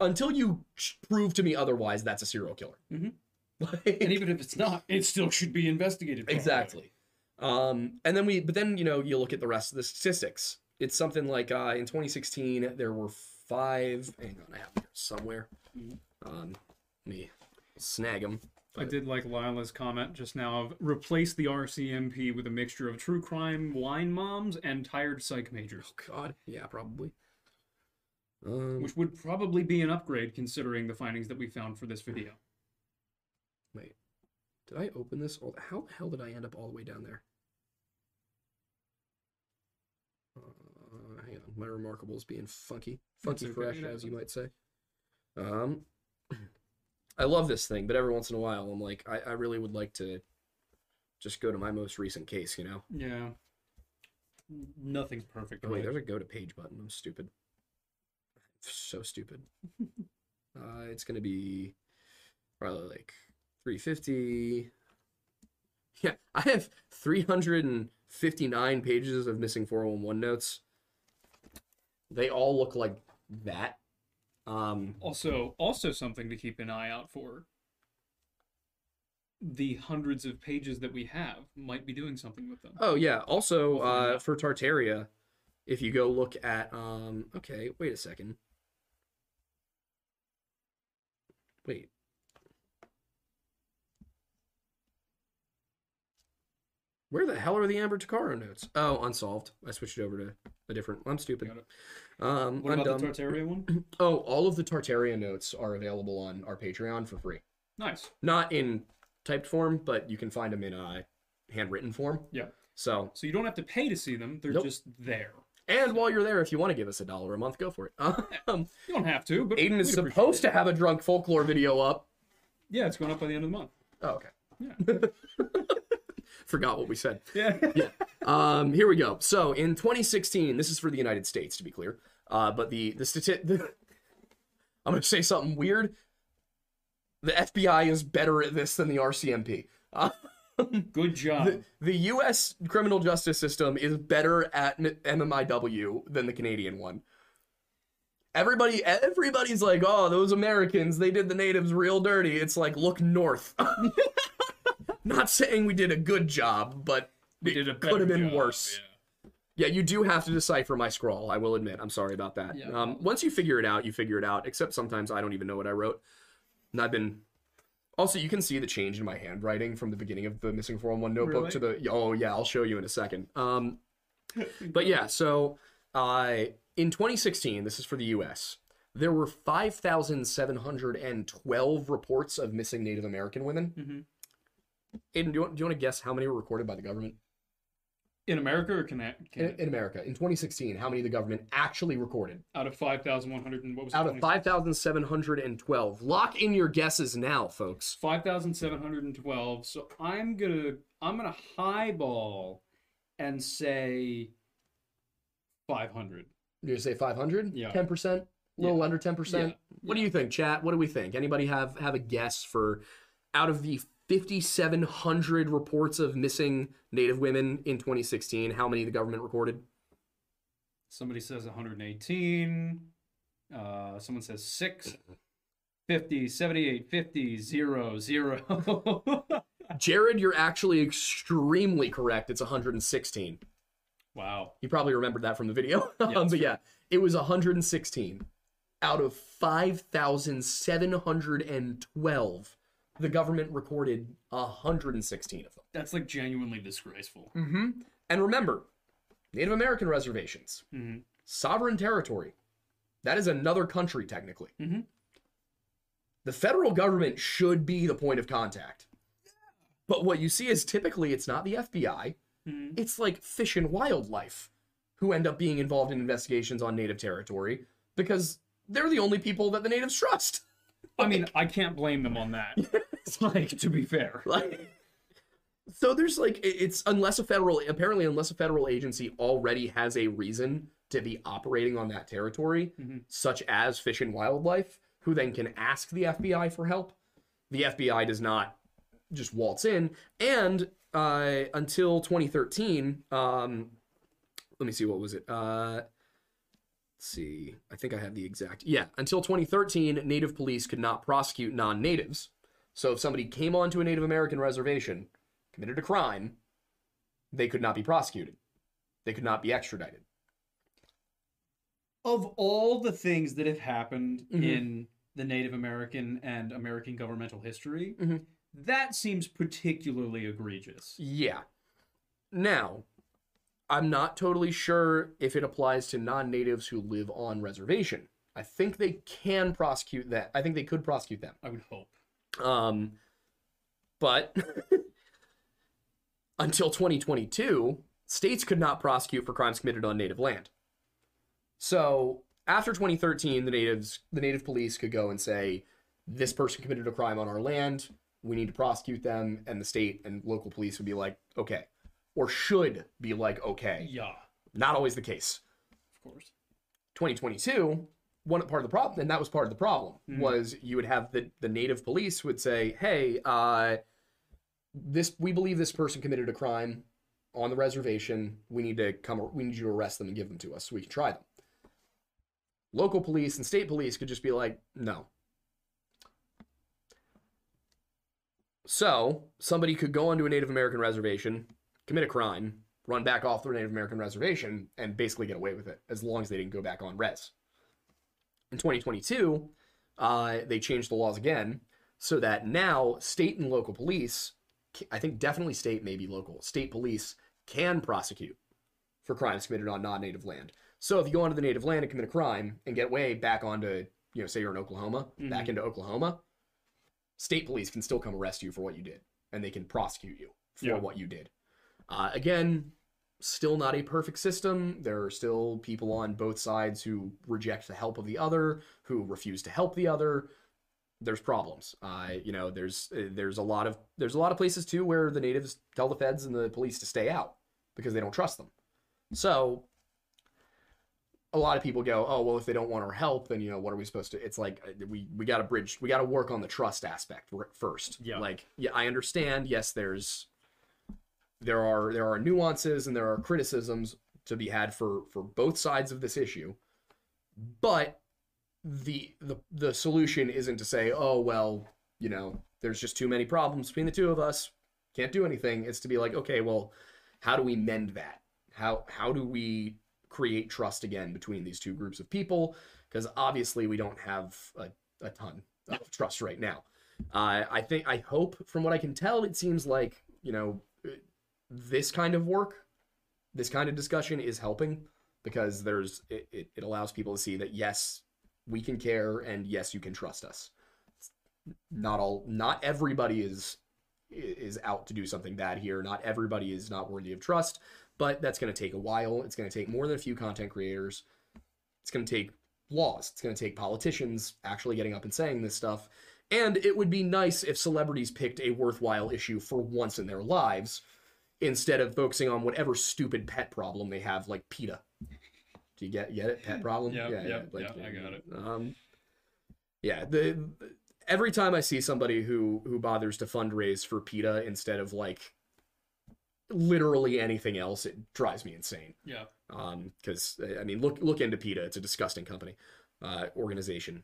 Until you prove to me otherwise, that's a serial killer. Mhm. Like- And even if it's not, it still should be investigated. properly. exactly. Um, and then we, but then you know, you look at the rest of the statistics. It's something like uh, in 2016 there were five. Hang on, I have it here somewhere. Mhm. Um, let me snag them. I did like Lila's comment just now of replace the RCMP with a mixture of true crime wine moms and tired psych majors, Oh God, yeah, probably. Um, which would probably be an upgrade considering the findings that we found for this video. wait, did I open this? All how the hell did I end up all the way down there? Uh, hang on, my reMarkable's being funky, funky okay, fresh, as you might say. Um, I love this thing, but every once in a while, I'm like, I, I really would like to just go to my most recent case, you know? Yeah. Nothing's perfect. Oh, wait, right? there's a go to page button. I'm stupid. So stupid. uh, it's gonna be probably like 350. Yeah, I have 359 pages of missing 411 notes. They all look like that. Um, Also, also something to keep an eye out for. The hundreds of pages that we have might be doing something with them. oh yeah. Also, uh, for Tartaria, if you go look at um, okay, wait a second. Wait. Where the hell are the Amber Tuccaro notes? Oh, unsolved. I switched it over to a different. I'm stupid. Um, What I'm about dumb. the Tartaria one? oh, all of the Tartaria notes are available on our Patreon for free. Nice. Not in typed form, but you can find them in uh, handwritten form. Yeah. So, So you don't have to pay to see them; they're Nope. just there. and while you're there, if you want to give us a dollar a month, go for it. Um, You don't have to, but Aidan is supposed to have a drunk folklore video up. Yeah, it's going up by the end of the month. Oh, okay. Yeah. Forgot what we said. Yeah. Um, here we go. So in 2016, this is for the United States, to be clear. Uh, but the the stati- the, I'm gonna say something weird. The FBI is better at this than the RCMP. Uh, Good job. the, the U.S. criminal justice system is better at MMIW than the Canadian one. Everybody, everybody's like, "Oh, those Americans, they did the natives real dirty." It's like, look north. Not saying we did a good job, but We it did a could have been job, worse. Yeah, you do have to decipher my scrawl. I will admit. I'm sorry about that. Yeah. Um, once you figure it out, you figure it out. Except sometimes I don't even know what I wrote. And I've been. Also, you can see the change in my handwriting from the beginning of the missing 411 notebook to the. Oh yeah, I'll show you in a second. Um, but yeah, so uh, in 2016, this is for the U.S. there were 5,712 reports of missing Native American women. hmm Aidan, do you, want, do you want to guess how many were recorded by the government? In America or Canada? In, in America, in 2016, how many the government actually recorded? out of 5,100 and what was it? Out of 20? 5,712. Lock in your guesses now, folks. 5,712. So I'm gonna I'm gonna highball and say 500. You gonna say 500? Yeah. 10%? A little under 10%? Yeah. What do you think, chat? What do we think? Anybody have have a guess for out of the 5,700 reports of missing Native women in 2016, how many the government recorded? Somebody says 118. Uh, someone says 6. 50, 78, 50, 0, 0. Jared, you're actually extremely correct. It's 116. wow. You probably remembered that from the video. Yeah, Um, but yeah, it was 116 out of 5,712. The government recorded 116 of them. That's like genuinely disgraceful. Mm-hmm. And remember, Native American reservations, hmm sovereign territory. That is another country, technically. Mhm. The federal government should be the point of contact. But what you see is typically it's not the FBI, hmm it's like fish and wildlife who end up being involved in investigations on native territory because they're the only people that the natives trust. I mean, I can't blame them on that. It's like, to be fair. Like, so there's like it's unless a federal apparently unless a federal agency already has a reason to be operating on that territory, Mhm. such as Fish and Wildlife, who then can ask the FBI for help. The FBI does not just waltz in, and uh, until 2013, um, let me see what was it. Uh, let's see, I think I have the exact. Yeah, until 2013, Native police could not prosecute non-natives. So if somebody came onto a Native American reservation, committed a crime, they could not be prosecuted. They could not be extradited. Of all the things that have happened Mhm. in the Native American and American governmental history, Mhm. that seems particularly egregious. Yeah. Now, I'm not totally sure if it applies to non-natives who live on reservation. I think they can prosecute that. I think they could prosecute them. I would hope. Um, but until 2022, states could not prosecute for crimes committed on native land. So after 2013, the natives, the native police could go and say, "This person committed a crime on our land. We need to prosecute them," and the state and local police would be like, "Okay," or should be like, "Okay." Yeah, Not always the case. of course. 2022 one part of the problem and that was part of the problem Mhm. was you would have the the native police would say hey uh this we believe this person committed a crime on the reservation we need to come we need you to arrest them and give them to us so we can try them local police and state police could just be like no so somebody could go onto a native american reservation commit a crime run back off their native american reservation and basically get away with it as long as they didn't go back on res in 2022, uh, they changed the laws again so that now state and local police, I think definitely state, maybe local, state police can prosecute for crimes committed on non-native land. So if you go onto the native land and commit a crime and get way back onto, you know, say you're in Oklahoma, back Mhm. into Oklahoma, state police can still come arrest you for what you did, and they can prosecute you for Yeah. what you did. Uh, again, still not a perfect system. There are still people on both sides who reject the help of the other, who refuse to help the other. There's problems. Uh, you know, there's uh, there's a lot of there's a lot of places too where the natives tell the feds and the police to stay out because they don't trust them. So a lot of people go, oh well, if they don't want our help, then you know what are we supposed to? It's like uh, we we got to bridge, we got to work on the trust aspect first. Yeah. Like yeah, I understand. Yes, there's there are there are nuances and there are criticisms to be had for for both sides of this issue, but the the the solution isn't to say, oh well, you know, there's just too many problems between the two of us, can't do anything. It's to be like, okay, well, how do we mend that? How how do we create trust again between these two groups of people? Because obviously we don't have a, a ton of trust right now. Uh, I think I hope from what I can tell, it seems like you know this kind of work, this kind of discussion is helping because there's it, it, it allows people to see that yes, we can care, and yes, you can trust us. Not all, not everybody is is out to do something bad here. Not everybody is not worthy of trust, but that's going to take a while. It's going to take more than a few content creators. It's going to take laws. It's going to take politicians actually getting up and saying this stuff. And it would be nice if celebrities picked a worthwhile issue for once in their lives instead of focusing on whatever stupid pet problem they have, like PETA. Do you get get it? Pet problem? Yeah, yeah, yeah, I got it. Um, yeah, the every time I see somebody who who bothers to fundraise for PETA instead of like literally anything else, it drives me insane. Yeah. Um, because I mean, look look into PETA. It's a disgusting company, uh, organization.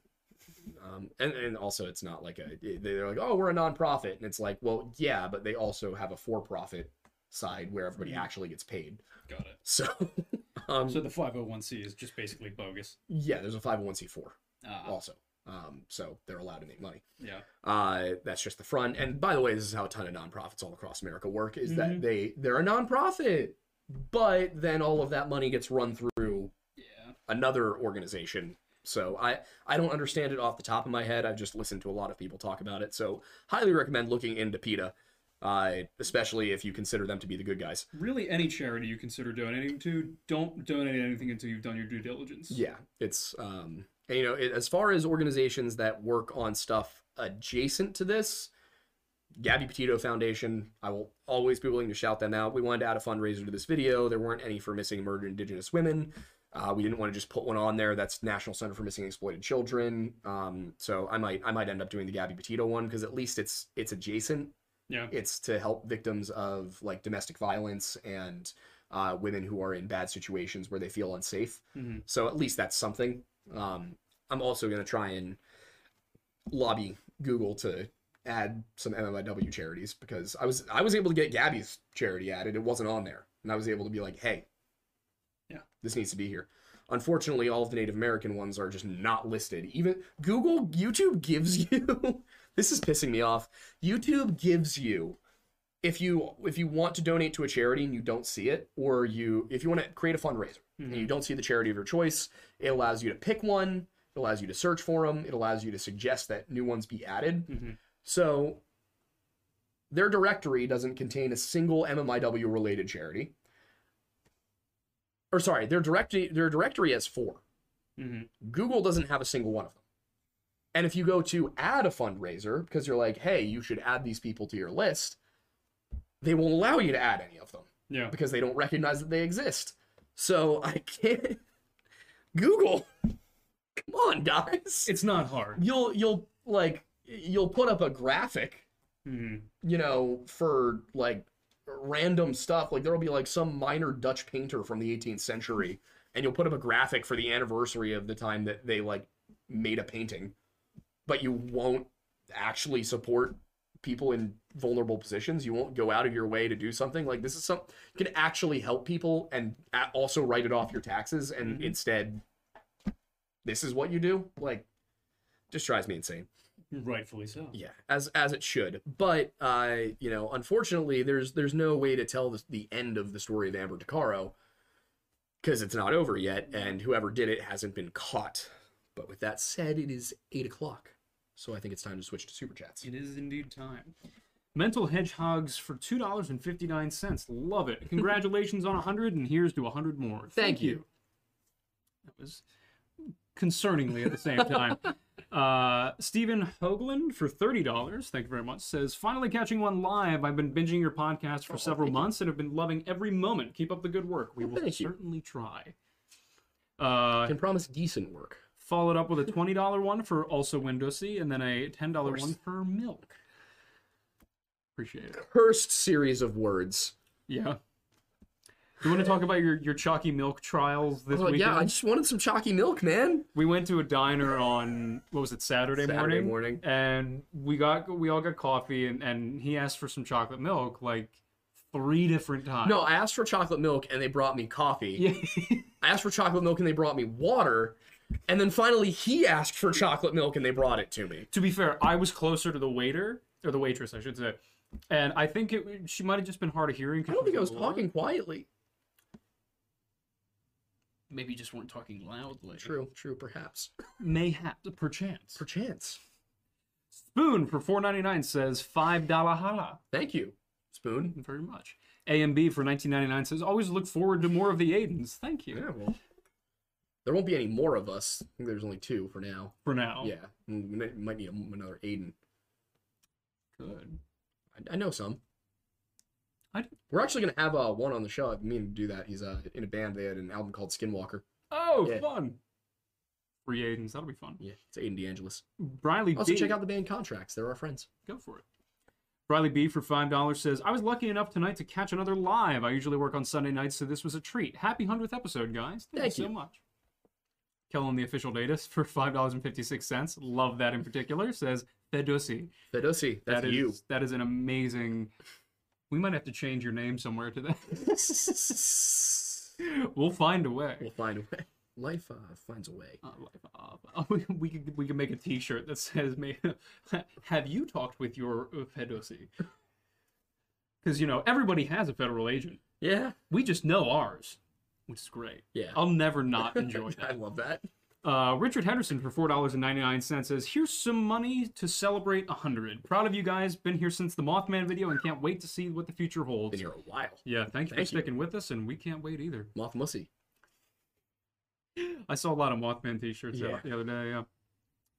Um, and, and also it's not like a they're like oh we're a nonprofit and it's like well yeah but they also have a for-profit side where everybody actually gets paid Got it. so um So the 501c is just basically bogus. yeah there's a 501c4 Ah, also um so they're allowed to make money yeah. uh that's just the front and by the way this is how a ton of nonprofits all across america work is Mhm. that they they're a nonprofit but then all of that money gets run through Yeah. another organization so i i don't understand it off the top of my head i've just listened to a lot of people talk about it so highly recommend looking into peta uh, especially if you consider them to be the good guys Really, any charity you consider donating to, don't donate anything until you've done your due diligence. Yeah, it's um, and, you know, it, as far as organizations that work on stuff adjacent to this, Gabby Petito Foundation, I will always be willing to shout them out. We wanted to add a fundraiser to this video. There weren't any for missing murdered Indigenous women. Uh, we didn't want to just put one on there. That's National Center for Missing and Exploited Children. Um, so I might I might end up doing the Gabby Petito one because at least it's it's adjacent Yeah. it's to help victims of like domestic violence and uh, women who are in bad situations where they feel unsafe. Mhm. So at least that's something. Um, I'm also going to try and lobby Google to add some MMIW charities because I was I was able to get Gabby's charity added. It wasn't on there, and I was able to be like, hey, Yeah. this needs to be here. Unfortunately, all of the Native American ones are just not listed. Even Google, YouTube gives you. This is pissing me off. YouTube gives you if you if you want to donate to a charity and you don't see it, or you if you want to create a fundraiser and you don't see the charity of your choice, it allows you to pick one. It allows you to search for them. It allows you to suggest that new ones be added. Mhm. So their directory doesn't contain a single MMIW related charity. Or sorry, their directory their directory has four. Mhm. Google doesn't have a single one of them. And if you go to add a fundraiser because you're like, hey, you should add these people to your list, they won't allow you to add any of them Yeah. because they don't recognize that they exist. So I can't. Google, come on, guys. It's not hard. You'll you'll like you'll put up a graphic, Mhm. you know, for like random stuff. Like there'll be like some minor Dutch painter from the 18th century, and you'll put up a graphic for the anniversary of the time that they like made a painting, but you won't actually support people in vulnerable positions. You won't go out of your way to do something like this is some you can actually help people and also write it off your taxes, and Mhm. instead, this is what you do. Like, just drives me insane. Rightfully so. Yeah, as as it should. But uh, you know, unfortunately, there's there's no way to tell the, the end of the story of Amber Tuccaro because it's not over yet, and whoever did it hasn't been caught. But with that said, it is eight o'clock, so I think it's time to switch to super chats. It is indeed time. Mental hedgehogs for two dollars and fifty nine cents. Love it. Congratulations on a hundred, and here's to a hundred more. Thank you. That was concerningly at the same time. Uh, Stephen Hoagland for thirty dollars. Thank you very much. Says finally catching one live. I've been binging your podcast for Oh, several thank you. months and have been loving every moment. Keep up the good work. We Well, will thank you. certainly try. Uh, I can promise decent work. Followed up with a twenty dollar one for also Windowsy, and then a ten dollar one for milk. Appreciate it. Cursed series of words. Yeah. Do you want to talk about your, your chalky milk trials this weekend? yeah, I just wanted some chalky milk, man. We went to a diner on what was it Saturday, Saturday morning, morning. and we got we all got coffee, and, and he asked for some chocolate milk like three different times. No, I asked for chocolate milk and they brought me coffee. yeah, I asked for chocolate milk and they brought me water. And then finally he asked for chocolate milk and they brought it to me. to be fair, I was closer to the waiter or the waitress, I should say, and I think it she might have just been hard of hearing. 'cause I don't think I was a little- talking quietly. maybe you just weren't talking loudly. True, true, perhaps. Mayhap, perchance. Perchance. Spoon for four ninety nine says five dollar holla. Thank you, Spoon. Very much. AMB for nineteen ninety nine says always look forward to more of the Aidans. Thank you. Yeah, well, there won't be any more of us. I think there's only two for now. For now. Yeah, we might- need another Aiden. Good. I, I know some. I do. We're actually gonna have uh, one on the show. I mean to do that. He's uh, in a band. They had an album called Skinwalker. Oh, Yeah. fun. Free Aidens. That'll be fun. Yeah, it's Aiden DeAngelis. Briley Also, check out the band Contracts. They're our friends. Go for it. Briley B for five dollars says, "I was lucky enough tonight to catch another live. I usually work on Sunday nights, so this was a treat. Happy hundredth episode, guys! Thank, Thank you so much." Kellen, the official data for five dollars and fifty six cents. Love that in particular. Says Fedosi. Fedosi, that's That is you. that is an amazing. We might have to change your name somewhere to that. we'll find a way. we'll find a way. Life uh, finds a way. Uh, like, uh, we, we could we could make a T-shirt that says, "May have you talked with your uh, Fedosi?" Because you know everybody has a federal agent. Yeah, We just know ours, which is great. yeah. I'll never not enjoy that. I love that. Uh, Richard Henderson for four dollars and ninety nine cents says, "Here's some money to celebrate a hundred. Proud of you guys. Been here since the Mothman video and can't wait to see what the future holds." Been here a while. Yeah, thank you Thank for you. sticking with us, and we can't wait either. Moth Mussy. I saw a lot of Mothman T-shirts Yeah. out the other day. Yeah.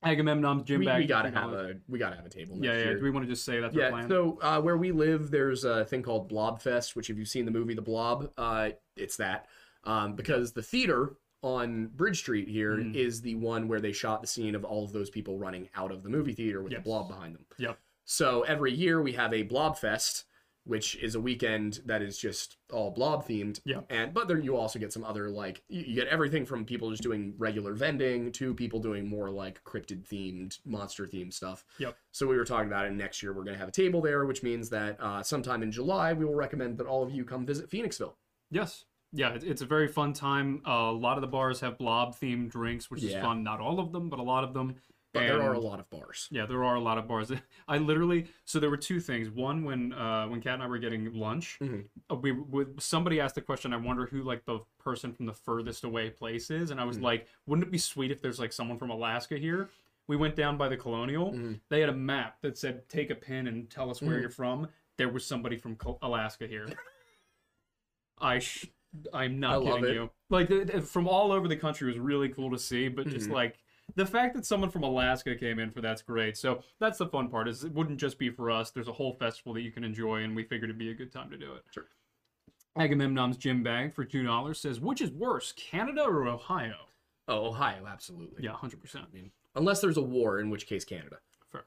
Agamemnon's gym We, bag. we gotta have a we gotta have a table. Next Yeah, yeah. Year. Do we want to just say that's our Yeah, plan? so uh, where we live, there's a thing called Blobfest, which if you've seen the movie The Blob, uh, it's that. Um, because the theater on Bridge Street here is Mm. the one where they shot the scene of all of those people running out of the movie theater with Yes. the blob behind them. Yep. So every year we have a Blobfest, which is a weekend that is just all blob themed. Yeah. And but then you also get some other like you, you get everything from people just doing regular vending to people doing more like cryptid themed, monster themed stuff. Yep. So we were talking about it. Next year we're going to have a table there, which means that uh, sometime in July we will recommend that all of you come visit Phoenixville. Yes. Yeah, it's a very fun time. Uh, a lot of the bars have blob themed drinks, which is fun. Not all of them, but a lot of them. But there are a lot of bars. Yeah, there are a lot of bars. I literally so there were two things. One when uh when Kat and I were getting lunch, Mhm. uh, we somebody asked the question. I wonder who like the person from the furthest away place is, and I was Mhm. like, wouldn't it be sweet if there's like someone from Alaska here? We went down by the Colonial. Mhm. They had a map that said take a pin and tell us where Mhm. you're from. There was somebody from Alaska here. I sh- I'm not I kidding you. Like the, the- from all over the country was really cool to see, but just Mhm. like the fact that someone from Alaska came in for that's great. So that's the fun part. Is it wouldn't just be for us. There's a whole festival that you can enjoy, and we figured it'd be a good time to do it. Sure. Agamemnon's gym bag for two dollars says, "Which is worse, Canada or Ohio?" Oh, Ohio, absolutely. Yeah, hundred percent. I mean, unless there's a war, in which case Canada. Fair.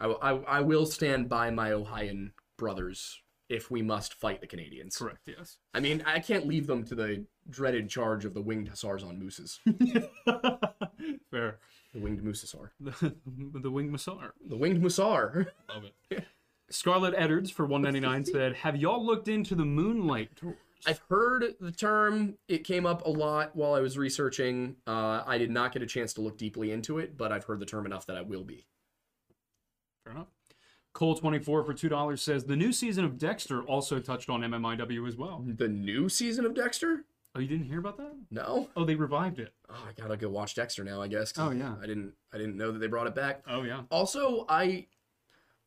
I, I, I will stand by my Ohioan brothers if we must fight the Canadians. Correct. Yes. I mean, I can't leave them to the dreaded charge of the winged hussars on mooses. Fair. The winged moose hussar. The, the winged Massar. The winged musar. Love it. Scarlett Edwards for 199 said, "Have y'all looked into the Moonlight tours?" I've heard the term. It came up a lot while I was researching. Uh, I did not get a chance to look deeply into it, but I've heard the term enough that I will be. Fair enough. Cole 24 for two dollars says the new season of Dexter also touched on MMIW as well. The new season of Dexter? Oh, you didn't hear about that? No. Oh, they revived it. Oh, I gotta go watch Dexter now. I guess. Oh, yeah. I didn't. I didn't know that they brought it back. Oh yeah. Also, I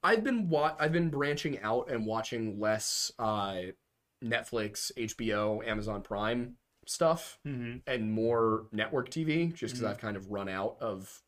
I've been wa- I've been branching out and watching less uh Netflix, HBO, Amazon Prime stuff Mm-hmm. and more network TV just because Mhm. I've kind of run out of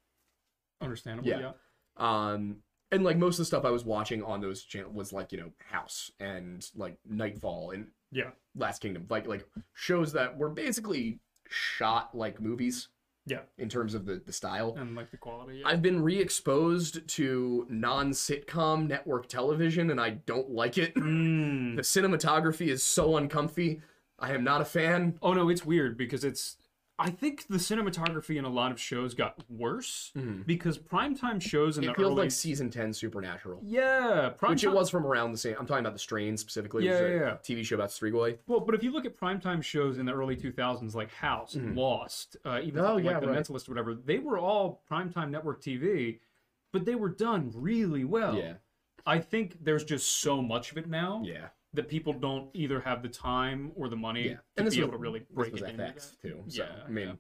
Understandable. Yeah. Yeah. um and like most of the stuff I was watching on those channels was like, you know, House and like Knightfall and Yeah. Last Kingdom, like like shows that were basically shot like movies Yeah. in terms of the the style. And like the quality. Yeah. I've been re-exposed to non-sitcom network television, and I don't like it. Mm. The cinematography is so uncomfy. I am not a fan. Oh no, it's weird because it's. I think the cinematography in a lot of shows got worse because primetime shows in It the feels early. like season ten Supernatural, yeah, primetime. which it was from around the same. I'm talking about the Strain specifically. Yeah, which is a yeah, yeah. TV show about Strigoi. Well, but if you look at primetime shows in the early 2000s, like House, Lost, uh, even Oh, yeah, like The right. Mentalist or whatever, they were all primetime network TV, but they were done really well. Yeah, I think there's just so much of it now yeah. That people don't either have the time or the money Yeah. to And be was- able to really break it into FX too. So Yeah, I mean, yeah.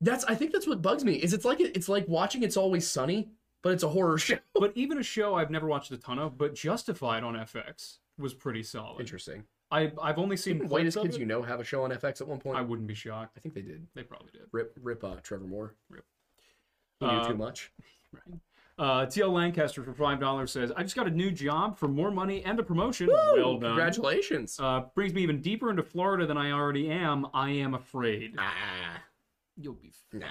that's I think that's what bugs me. Is it's like it's like watching It's Always Sunny, but it's a horror show. But even a show I've never watched a ton of, but Justified on FX was pretty solid. Interesting. I I've only seen Didn't Whitest Kids. You Know have a show on FX at one point? I I, wouldn't be shocked. I think they did. They probably did. Rip, rip, uh, Trevor Moore. Rip. He knew Uh, too much. Right. Uh, TL Lancaster for five dollars says, "I just got a new job for more money and a promotion. well done. Congratulations. Uh, brings me even deeper into Florida than I already am. I am afraid. ah, You'll be fine. nah.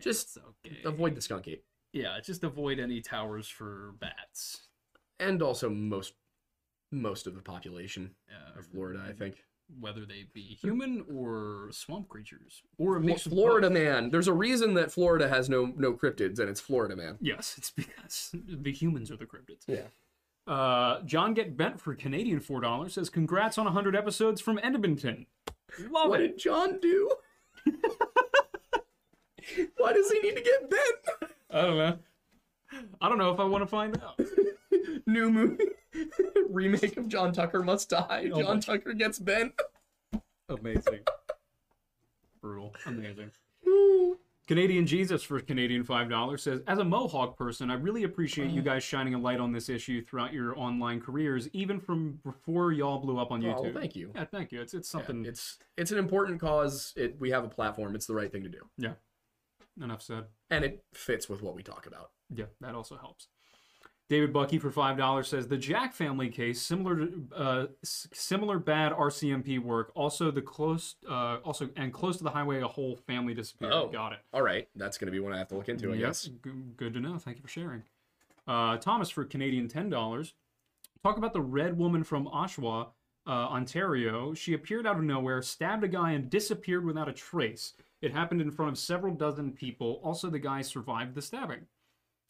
Just It's okay. avoid the skunk ape. Yeah, just avoid any towers for bats. And also most most of the population Uh, of Florida, I think. Whether they be human or swamp creatures or a mix Florida man. There's a reason that Florida has no no cryptids, and it's Florida man. Yes, it's because the humans are the cryptids. Yeah. Uh, John Get Bent for Canadian four dollars says, "Congrats on hundred episodes from Edmonton. Love What it. did John do? Why does he need to get bent? I don't know. I don't know if I want to find out. New movie remake of John Tucker Must Die. Oh John my- Tucker gets bent. Amazing. Brutal. Amazing. Canadian Jesus for Canadian five dollars says, as a Mohawk person, I really appreciate you ah. guys shining a light on this issue throughout your online careers, even from before y'all blew up on Oh, well, YouTube. thank you. Yeah, thank you. It's it's Yeah, something. it's it's an important cause. It we have a platform. It's the right thing to do, yeah. Enough said. and it fits with what we talk about. Yeah, that also helps. David Bucky for five dollars says the Jack family case, similar to uh, similar bad RCMP work. Also the close, uh, also and close to the highway, a whole family disappeared. Oh. Got it. All right, that's gonna be one I have to look into. I Yep, guess. Good to know. Thank you for sharing. Uh, Thomas for Canadian ten dollars. Talk about the red woman from Oshawa, uh, Ontario. She appeared out of nowhere, stabbed a guy, and disappeared without a trace. It happened in front of several dozen people. Also, the guy survived the stabbing.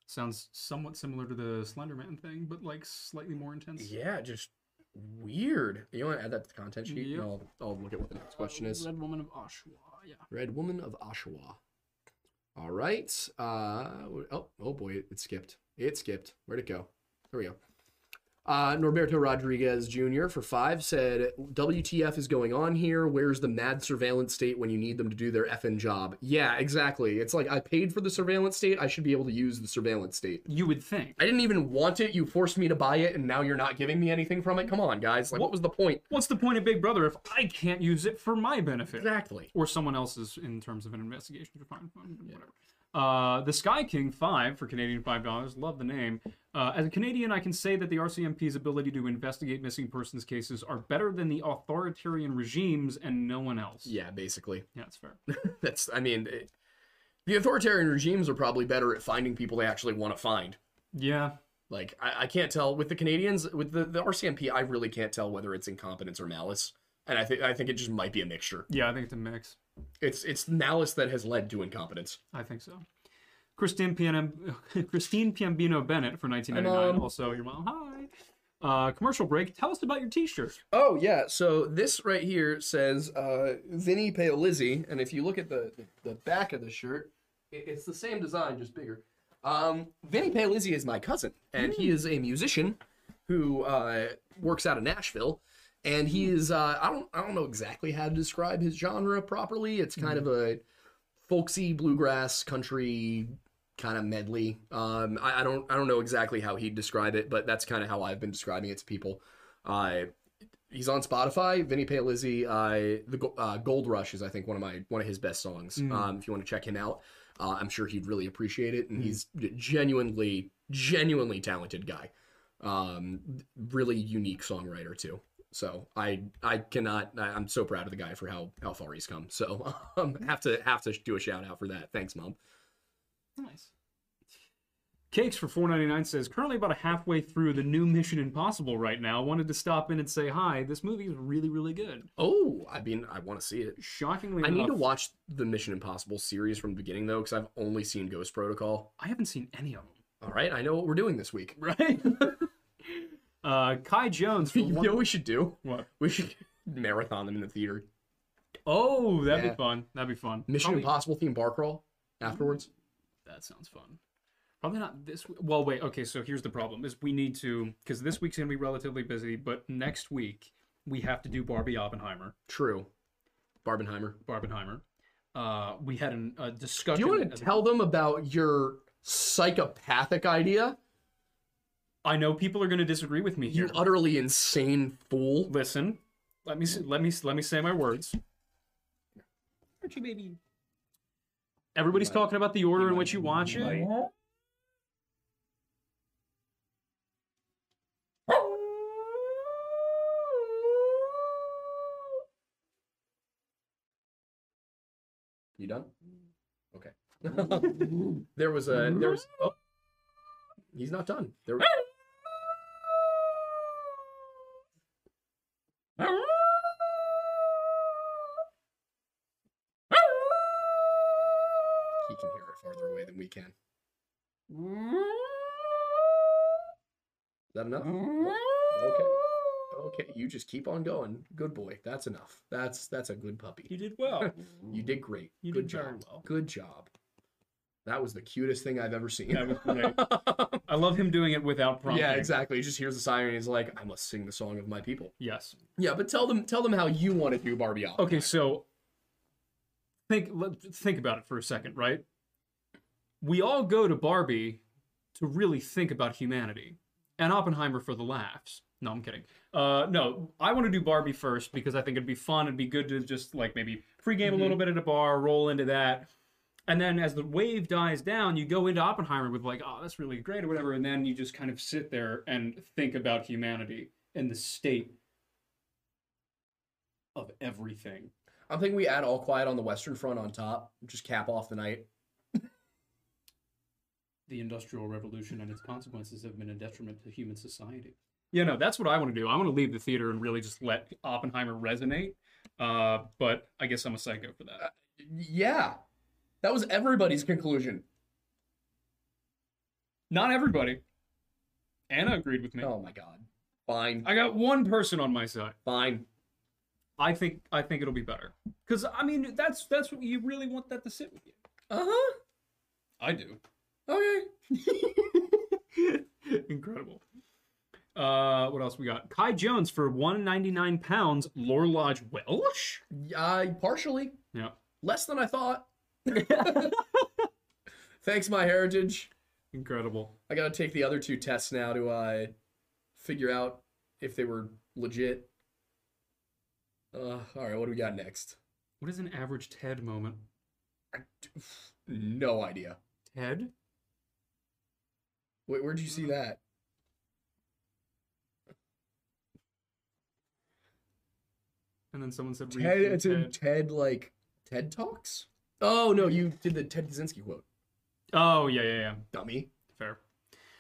Sounds somewhat similar to the Slenderman thing, but like slightly more intense. Yeah, just weird. You want to add that to the content sheet? Yep. I'll I'll look at what the next question is. Red woman of Oshawa. Yeah. Red Woman of Oshawa. All right. Uh, oh, oh boy, it, it skipped. It skipped. Where'd it go? There we go. Uh, Norberto Rodriguez Jr. for five said, WTF is going on here? Where's the mad surveillance state when you need them to do their effing job? Yeah, exactly. It's like I paid for the surveillance state. I should be able to use the surveillance state. You would think. I didn't even want it. You forced me to buy it, and now you're not giving me anything from it. Come on, guys. Like, what was the point? What's the point of Big Brother if I can't use it for my benefit? Exactly. or someone else's in terms of an investigation find whatever. Uh, the Sky King five for Canadian five dollars. Love the name. Uh, as a Canadian, I can say that the RCMP's ability to investigate missing persons cases are better than the authoritarian regimes and no one else. Yeah, basically. yeah, that's fair. That's, I mean, it, the authoritarian regimes are probably better at finding people they actually want to find. Yeah, Like, I, I can't tell with the Canadians, with the, the RCMP, I really can't tell whether it's incompetence or malice. And I think I think it just might be a mixture. yeah, I think it's a mix. It's it's malice that has led to incompetence. I think so. Christine Pian- Christine Piambino Bennett for 1999. Mom. Also, your mom. Hi. Uh, commercial break. Tell us about your T-shirt. Oh yeah, so this right here says uh, Vinny Paolizzi, and if you look at the the back of the shirt, it, it's the same design, just bigger. Um, Vinny Paolizzi is my cousin, and he is a musician who uh, works out of Nashville, and he is uh, I don't I don't know exactly how to describe his genre properly. It's kind of a folksy bluegrass country kind of medley. Um, I, I don't I don't know exactly how he'd describe it, but that's kind of how I've been describing it to people. Uh, he's on Spotify. Vinny Paolizzi. Uh, the uh, Gold Rush is I think one of my one of his best songs. Mm. Um, if you want to check him out, uh, I'm sure he'd really appreciate it. And he's genuinely genuinely talented guy. Um, really unique songwriter too. So I I cannot I- I'm so proud of the guy for how how far he's come. So um, have to have to do a shout out for that. Thanks, mom. Nice. Cakes for four ninety nine says currently about a halfway through the new Mission Impossible right now. Wanted to stop in and say hi. This movie is really really good. Oh, I mean I want to see it. Shockingly, I need to watch the Mission Impossible series from the beginning though, because I've only seen Ghost Protocol. I haven't seen any of them. All right, I know what we're doing this week. Right. uh, Kai Jones. For you one... know what we should do? What? We should marathon them in the theater. Oh, that'd Yeah. be fun. That'd be fun. Mission Probably- Impossible theme bar crawl afterwards. That sounds fun. Probably not this. Well, wait. Okay, so here's the problem: is we need to because this week's gonna be relatively busy, but next week we have to do Barbie Oppenheimer. True. Barbenheimer. Barbenheimer. Uh, we had an, a Do discussion. you want to tell them about your psychopathic idea? I know people are gonna disagree with me here. You utterly insane fool. Listen, let me let me let me say my words. Archie, baby. Everybody's talking about the order in which you watch it. You done? Okay. there was a there was oh, he's not done. There he can hear it farther away than we can. Is that enough? Okay. Okay, you just keep on going. Good boy. That's enough. That's that's a good puppy. You did well. You did great. You Good did job. very well. Good job. That was the cutest thing I've ever seen. That was great. I love him doing it without prompting. yeah, exactly. He just hears the siren and he's like, I must sing the song of my people. Yes. Yeah, but tell them tell them how you want to do Barbie Oppenheimer. Okay, so think let think about it for a second, right? We all go to Barbie to really think about humanity, and Oppenheimer for the laughs. No, I'm kidding. Uh, no, I want to do Barbie first because I think it'd be fun. It'd be good to just like maybe pregame a little bit at a bar, roll into that, and then as the wave dies down, you go into Oppenheimer with like, oh, that's really great or whatever, and then you just kind of sit there and think about humanity and the state of everything. I'm thinking we add All Quiet on the Western Front on top. Just cap off the night. The Industrial Revolution and its consequences have been a detriment to human society. Yeah, no, that's what I want to do. I want to leave the theater and really just let Oppenheimer resonate. Uh, but I guess I'm a psycho for that. Yeah. That was everybody's conclusion. Not everybody. Anna agreed with me. Oh my god. Fine. I got one person on my side. Fine. I think I think it'll be better. Cause I mean that's that's what you really want that to sit with you. Uh-huh. I do. Okay. Incredible. Uh, what else we got? Kai Jones for 199 pounds. Lore Lodge Welsh. Uh, partially. Yeah. Less than I thought. Thanks, my heritage. Incredible. I gotta take the other two tests now to uh figure out if they were legit. Uh, all right, what do we got next? What is an average TED moment? No idea. TED? Wait, where'd you see that? And then someone said Ted, it's in TED. TED like TED talks. Oh no, you did the Ted Kaczynski quote. Oh yeah, yeah, yeah. Dummy, Fair.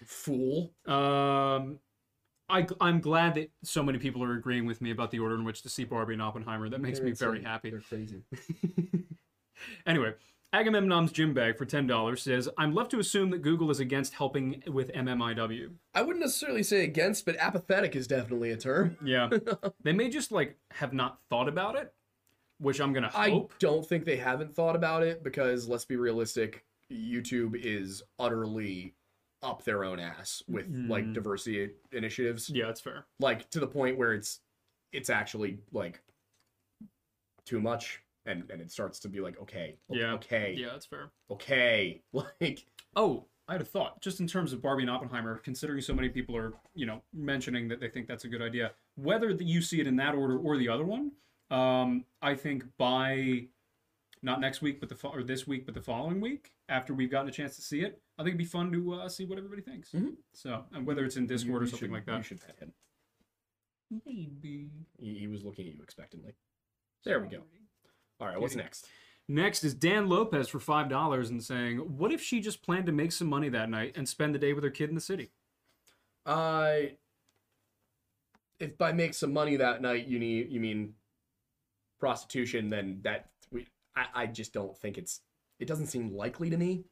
fool. Um, I I'm glad that so many people are agreeing with me about the order in which to see Barbie and Oppenheimer. That makes They're me very insane. happy. They're crazy. Anyway, Agamemnon's gym bag for ten dollars says, "I'm left to assume that Google is against helping with MMIW." I wouldn't necessarily say against, but apathetic is definitely a term. Yeah, they may just like have not thought about it, which I'm gonna hope. I don't think they haven't thought about it because let's be realistic, YouTube is utterly up their own ass with like Mm. diversity initiatives. Yeah, it's fair. Like to the point where it's it's actually like too much and and it starts to be like okay, Yeah. okay, Yeah, it's fair. okay. Like Oh, I had a thought. Just in terms of Barbie and Oppenheimer, considering so many people are, you know, mentioning that they think that's a good idea, whether that you see it in that order or the other one, um, I think by not next week, but the fo- or this week, but the following week, after we've gotten a chance to see it, I think it'd be fun to uh, see what everybody thinks. Mhm. So, and whether it's in you- Discord or something should- like You that. should pet him. Maybe. He, he was looking at you expectantly. There we go. All right, what's next? Next is Dan Lopez for five dollars and saying, "What if she just planned to make some money that night and spend the day with her kid in the city?" I if by make some money that night you need you mean prostitution, then that we I, I just don't think it's it doesn't seem likely to me.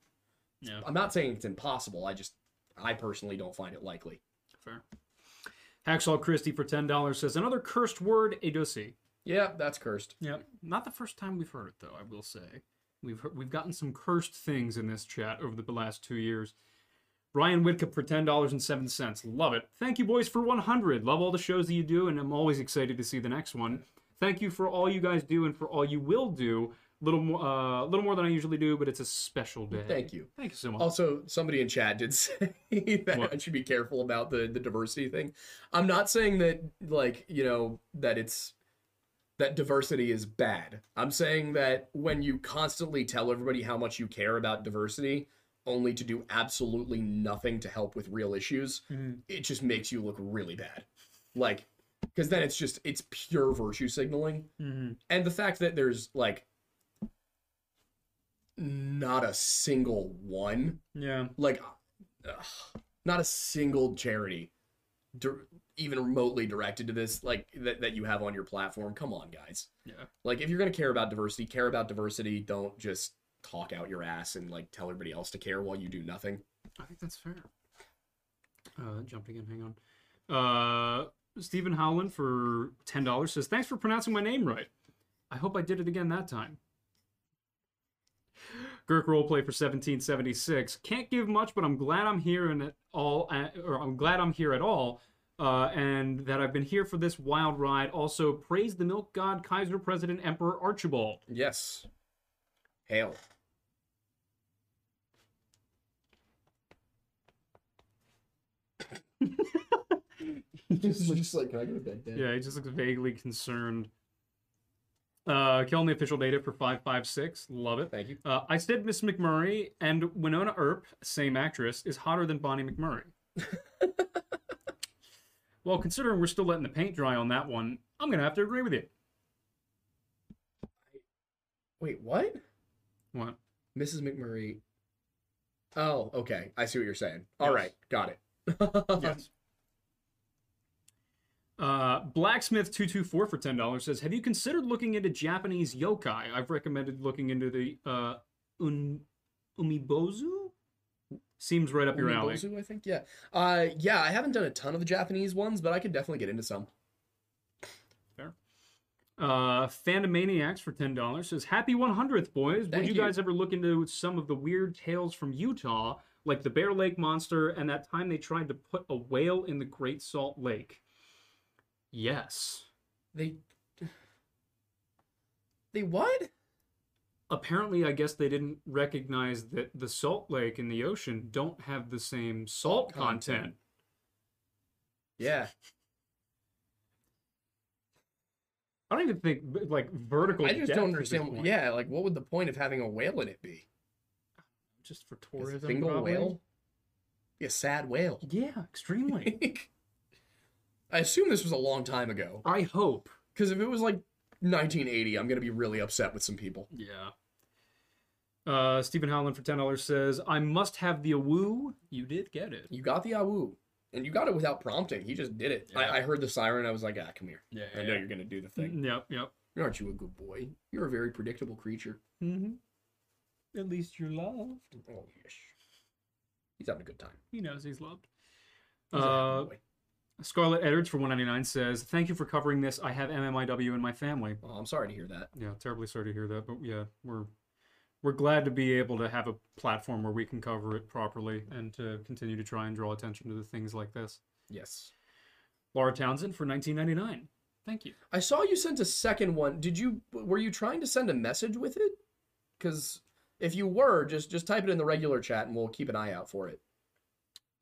Yeah, I'm not saying it's impossible. I just I personally don't find it likely. fair. Hacksaw Christie for ten dollars says another cursed word, Adosi. Yeah, that's cursed. Yeah, not the first time we've heard it though. I will say we've heard, we've gotten some cursed things in this chat over the last two years. Brian Whitcup for ten dollars and seven cents. Love it. Thank you, boys, for one hundred. Love all the shows that you do, and I'm always excited to see the next one. Thank you for all you guys do and for all you will do. Little more, uh, little more than I usually do, but it's a special day. Thank you. Thank you so much. Also, somebody in chat did say that What? I should be careful about the the diversity thing. I'm not saying that like, you know, that it's that diversity is bad. I'm saying that when you constantly tell everybody how much you care about diversity only to do absolutely nothing to help with real issues, Mhm. it just makes you look really bad. Like cuz then it's just it's pure virtue signaling Mhm. and the fact that there's like not a single one Yeah. like ugh, not a single charity di- even remotely directed to this like that, that you have on your platform come on guys Yeah. like if you're going to care about diversity care about diversity don't just talk out your ass and like tell everybody else to care while you do nothing I think that's fair. Uh, jumped again. Hang on. Uh, Stephen Howland for ten dollars says, "Thanks for pronouncing my name right. I hope I did it again that time." Girk roleplay for seventeen seventy six. Can't give much, but I'm glad I'm here and at all, uh, or I'm glad I'm here at all, uh, and that I've been here for this wild ride. Also, praise the milk god, Kaiser, President, Emperor Archibald. yes hail just, just like can i go to bed Dad? Yeah, he just looks vaguely concerned. Uh, killing the official data for 556. Love it. thank you Uh, I said Miss McMurray and Wynonna Earp, same actress, is hotter than Bonnie McMurray. well, considering we're still letting the paint dry on that one, I'm going to have to agree with you. wait what What? mrs mcmurray oh okay i see what you're saying All Yes. right, got it Yes. Uh, Blacksmith224 for $10 says, Have you considered looking into Japanese yokai? I've recommended looking into the uh, un- Umibozu? Seems right up your alley. Umibozu, I think. Yeah. Uh, yeah. I haven't done a ton of the Japanese ones, but I could definitely get into some. There uh, Fandomaniacs for ten dollars says, "Happy 100th, boys! Thank Would you, you. guys ever look into some of the weird tales from Utah, like the Bear Lake Monster and that time they tried to put a whale in the Great Salt Lake?" Yes. They. They what? Apparently, I guess they didn't recognize that the Salt Lake and the ocean don't have the same salt Content. content. Yeah. I don't even think like vertical. I just don't understand. Yeah, like what would the point of having a whale in it be? just for A tourism. single probably. whale? Be a sad whale. Yeah, extremely. I assume this was a long time ago. I hope. Because if it was like 1980, I'm gonna be really upset with some people. Yeah. Uh, Stephen Howland for ten dollars says, "I must have the awoo." You did get it. You got the awoo, and you got it without prompting. He just did it. Yeah. I, I heard the siren. I was like, ah, come here. Yeah, I know you're gonna do the thing. Yep, yep. Aren't you a good boy? You're a very predictable creature. Mm-hmm. At least you're loved. Oh yes. He's having a good time. He knows he's loved. He's Uh, boy. Scarlett Edwards for one ninety nine says, "Thank you for covering this. I have MMIW in my family." Oh, I'm sorry to hear that. Yeah, terribly sorry to hear that, but yeah, we're we're glad to be able to have a platform where we can cover it properly and to continue to try and draw attention to the things like this. Yes. Laura Townsend for nineteen ninety nine. Thank you. I saw you sent a second one. Did you were you trying to send a message with it? Cuz if you were, just just type it in the regular chat and we'll keep an eye out for it.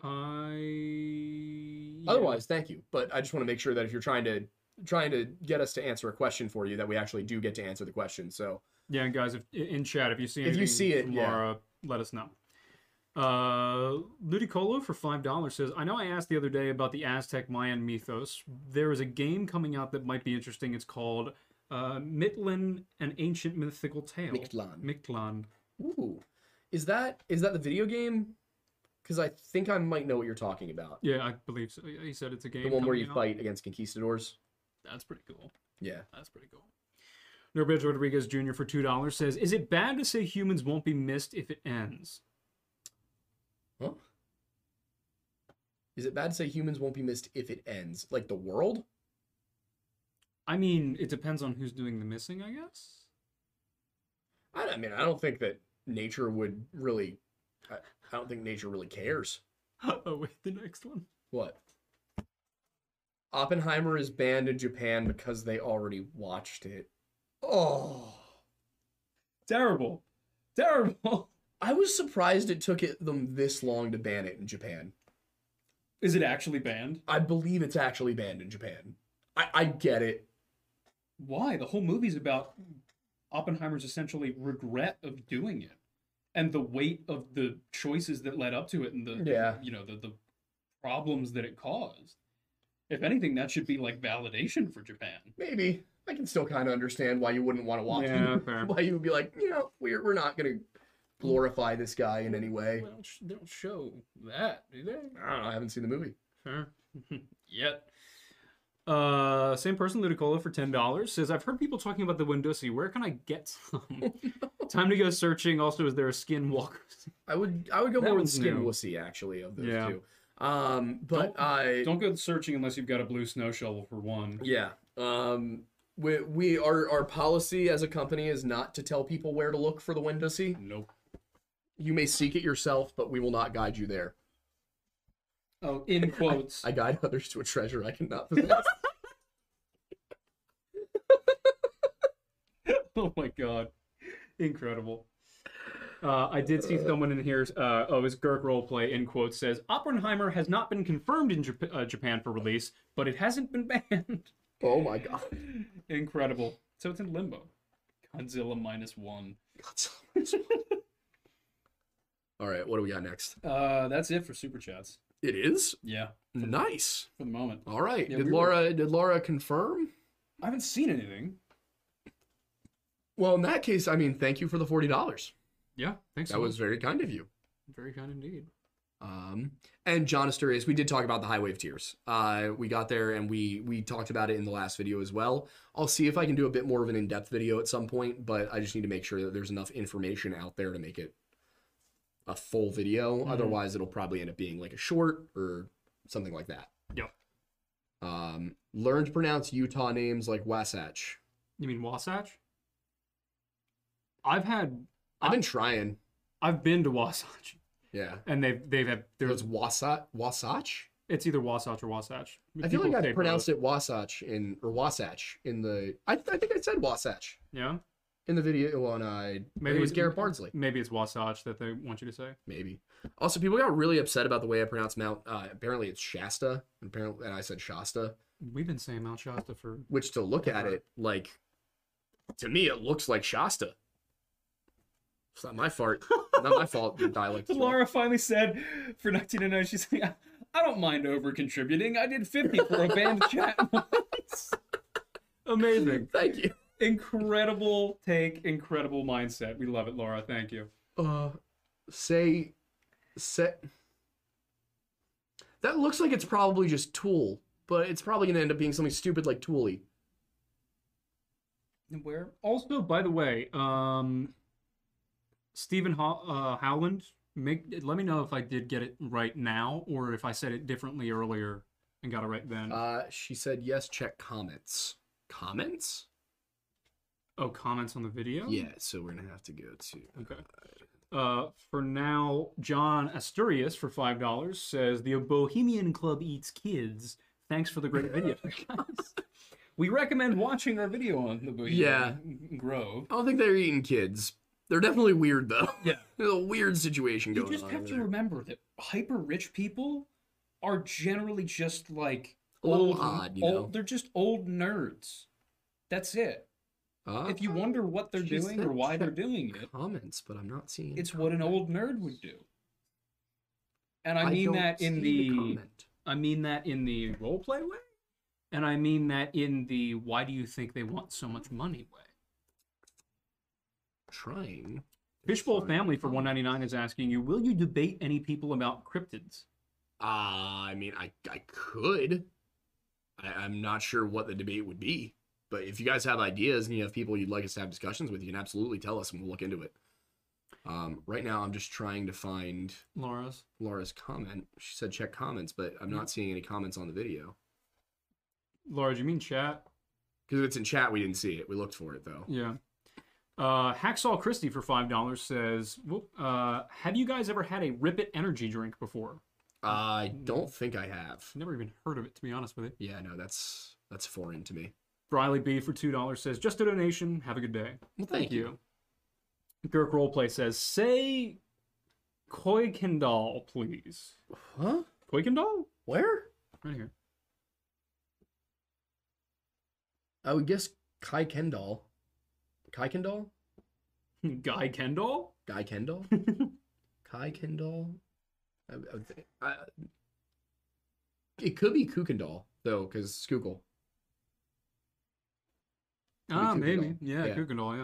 I Otherwise, thank you. But I just want to make sure that if you're trying to trying to get us to answer a question for you that we actually do get to answer the question. So, Yeah, and guys, if in chat, if you see If you see it, from yeah. Laura, let us know. Uh, Ludicolo for five dollars says, "I know I asked the other day about the Aztec Mayan mythos. There is a game coming out that might be interesting. It's called uh, Mitlan: An Ancient Mythical Tale. Mictlan. Mictlan. Ooh. Is that is that the video game? Cuz I think I might know what you're talking about. Yeah, I believe so. He said it's a game. The one where you out. fight against conquistadors. That's pretty cool. Yeah. That's pretty cool. Norbert Rodriguez Jr. for two dollars says, "Is it bad to say humans won't be missed if it ends?" Huh? Is it bad to say humans won't be missed if it ends? Like the world? I mean, it depends on who's doing the missing, I guess. I, I mean, I don't think that nature would really. I, I don't think nature really cares. oh wait, the next one. What? Oppenheimer is banned in Japan because they already watched it. Oh. Terrible. Terrible. I was surprised it took it them this long to ban it in Japan. Is it actually banned? I believe it's actually banned in Japan. I, I get it. Why? The whole movie's about Oppenheimer's essentially regret of doing it. And the weight of the choices that led up to it and the Yeah. you know, the, the problems that it caused. If anything, that should be like validation for Japan. Maybe. I can still kind of understand why you wouldn't want to watch Yeah, it. fair. why you would be like, you know, we're, we're not going to glorify this guy in any way. They don't, they don't show that, do they? I don't know. I haven't seen the movie. Fair. Yet. Uh, same person, Ludicolo, for ten dollars says, "I've heard people talking about the Windowsi. Where can I get some? Time to go searching. Also, is there a Skinwalker? I would I would go That more with one's Skin new. Wussy, actually, of those Yeah. two. Um, but Don't- I Don't go searching unless you've got a blue snow shovel for one. Yeah. Um we we our our policy as a company is not to tell people where to look for the Windowsy. Nope. You may seek it yourself, but we will not guide you there. Oh, in quotes. I guide others to a treasure I cannot possess. oh my god, incredible. Uh, I did see someone in here. Uh, oh, his Gurk roleplay in quotes says Oppenheimer has not been confirmed in Jap- uh, Japan for release, but it hasn't been banned. oh my god. Incredible. So it's in limbo. Godzilla minus one. All right, what do we got next? Uh, that's it for super chats. It is Yeah, nice. for the moment. All right. Yeah, did we were- Laura did Laura confirm? I haven't seen anything. Well, in that case, I mean, thank you for the forty dollars. Yeah, thanks. That was very kind of you. very kind indeed. Um, and John Asturias, we did talk about the high wave tiers. Uh, we got there and we we talked about it in the last video as well. I'll see if I can do a bit more of an in-depth video at some point, but I just need to make sure that there's enough information out there to make it a full video. Mhm. Otherwise, it'll probably end up being like a short or something like that. Yep. Um, learn to pronounce Utah names like Wasatch. You mean Wasatch? I've had I've been trying. I've been to Wasatch, Yeah. and they've they've had There's Wasatch. Wasatch. it's either Wasatch or Wasatch. I feel like I pronounced it Wasatch in or Wasatch in the. I, I think I said Wasatch. Yeah, in the video on uh maybe it was Garrett Bardsley. Maybe it's Wasatch that they want you to say. Maybe. Also, people got really upset about the way I pronounced Mount. Uh, apparently, it's Shasta. And apparently, and I said Shasta. We've been saying Mount Shasta for Which, to look at it, like to me, it looks like Shasta. It's not my fault. not my fault. The dialect. Laura finally said for 1909, she's like, I don't mind over contributing. I did 50 for a band chat once. Amazing. Thank you. Incredible take, incredible mindset. We love it, Laura. Thank you. Uh, say, set. That looks like it's probably just Tool, but it's probably gonna end up being something stupid like Tooly. Where? Also, by the way, um, Stephen Ho- uh, Howland, make let me know if I did get it right now or if I said it differently earlier and got it right then. Uh, she said yes. Check comments. Comments? Oh, comments on the video? Yeah. So we're gonna have to go to. Okay. Uh, for now, John Asturias for five dollars says the Bohemian Club eats kids. Thanks for the great video, guys. We recommend watching our video on the Bohemian yeah. Grove. I don't think they're eating kids. They're definitely weird though. Yeah. There's a weird situation going on. You just on. have over to remember that hyper rich people are generally just like A little old, odd, you old- know? They're just old nerds. That's it. Uh, if you wonder what they're doing or why they're doing it, comments, but I'm not seeing. it's what an old nerd would do. And I mean don't that in the comment. I mean that in the role play way, and I mean that in the why do you think they want so much money way. trying. Fishbowl Family for one ninety nine is asking you, will you debate any people about cryptids? Uh, I mean, I I could. I, I'm not sure what the debate would be, but if you guys have ideas and you have people you'd like us to have discussions with, you can absolutely tell us and we'll look into it. Um, right now, I'm just trying to find Laura's. Laura's comment. She said check comments, but I'm not seeing any comments on the video. Laura, do you mean chat? Because if it's in chat, we didn't see it. We looked for it though. Yeah. Uh, Hacksaw Christie for five dollars says, "Whoop, uh, "Have you guys ever had a Rip It energy drink before?" I don't think I have. Never even heard of it, to be honest with you. Yeah, no, that's that's foreign to me. Briley B for two dollars says, "Just a donation. Have a good day." Well, Thank you. Girk Roleplay says, "Say Koikendall, please." Huh? Koikendall? Where? Right here. I would guess Kai Kendall. Kai Kendall? Guy Kendall? Guy Kendall? Kai Kendall? I, I, I, it could be Kukendall, though, because Skookle. Ah, maybe. Yeah, Yeah. Kuykendall,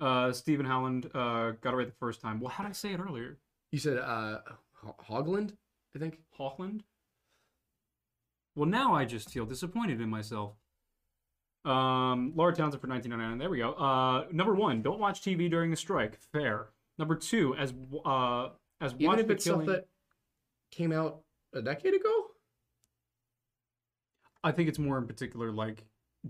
yeah. Uh, Stephen Howland uh, got it right the first time. Well, how did I say it earlier? You said uh, Hogland, I think? Hogland? Well, now I just feel disappointed in myself. Um, Laura Townsend for 1999. There we go. Uh, number one, don't watch TV during the strike. Fair. Number two, as uh, as Even if the it's killing. stuff that came out a decade ago? I think it's more in particular like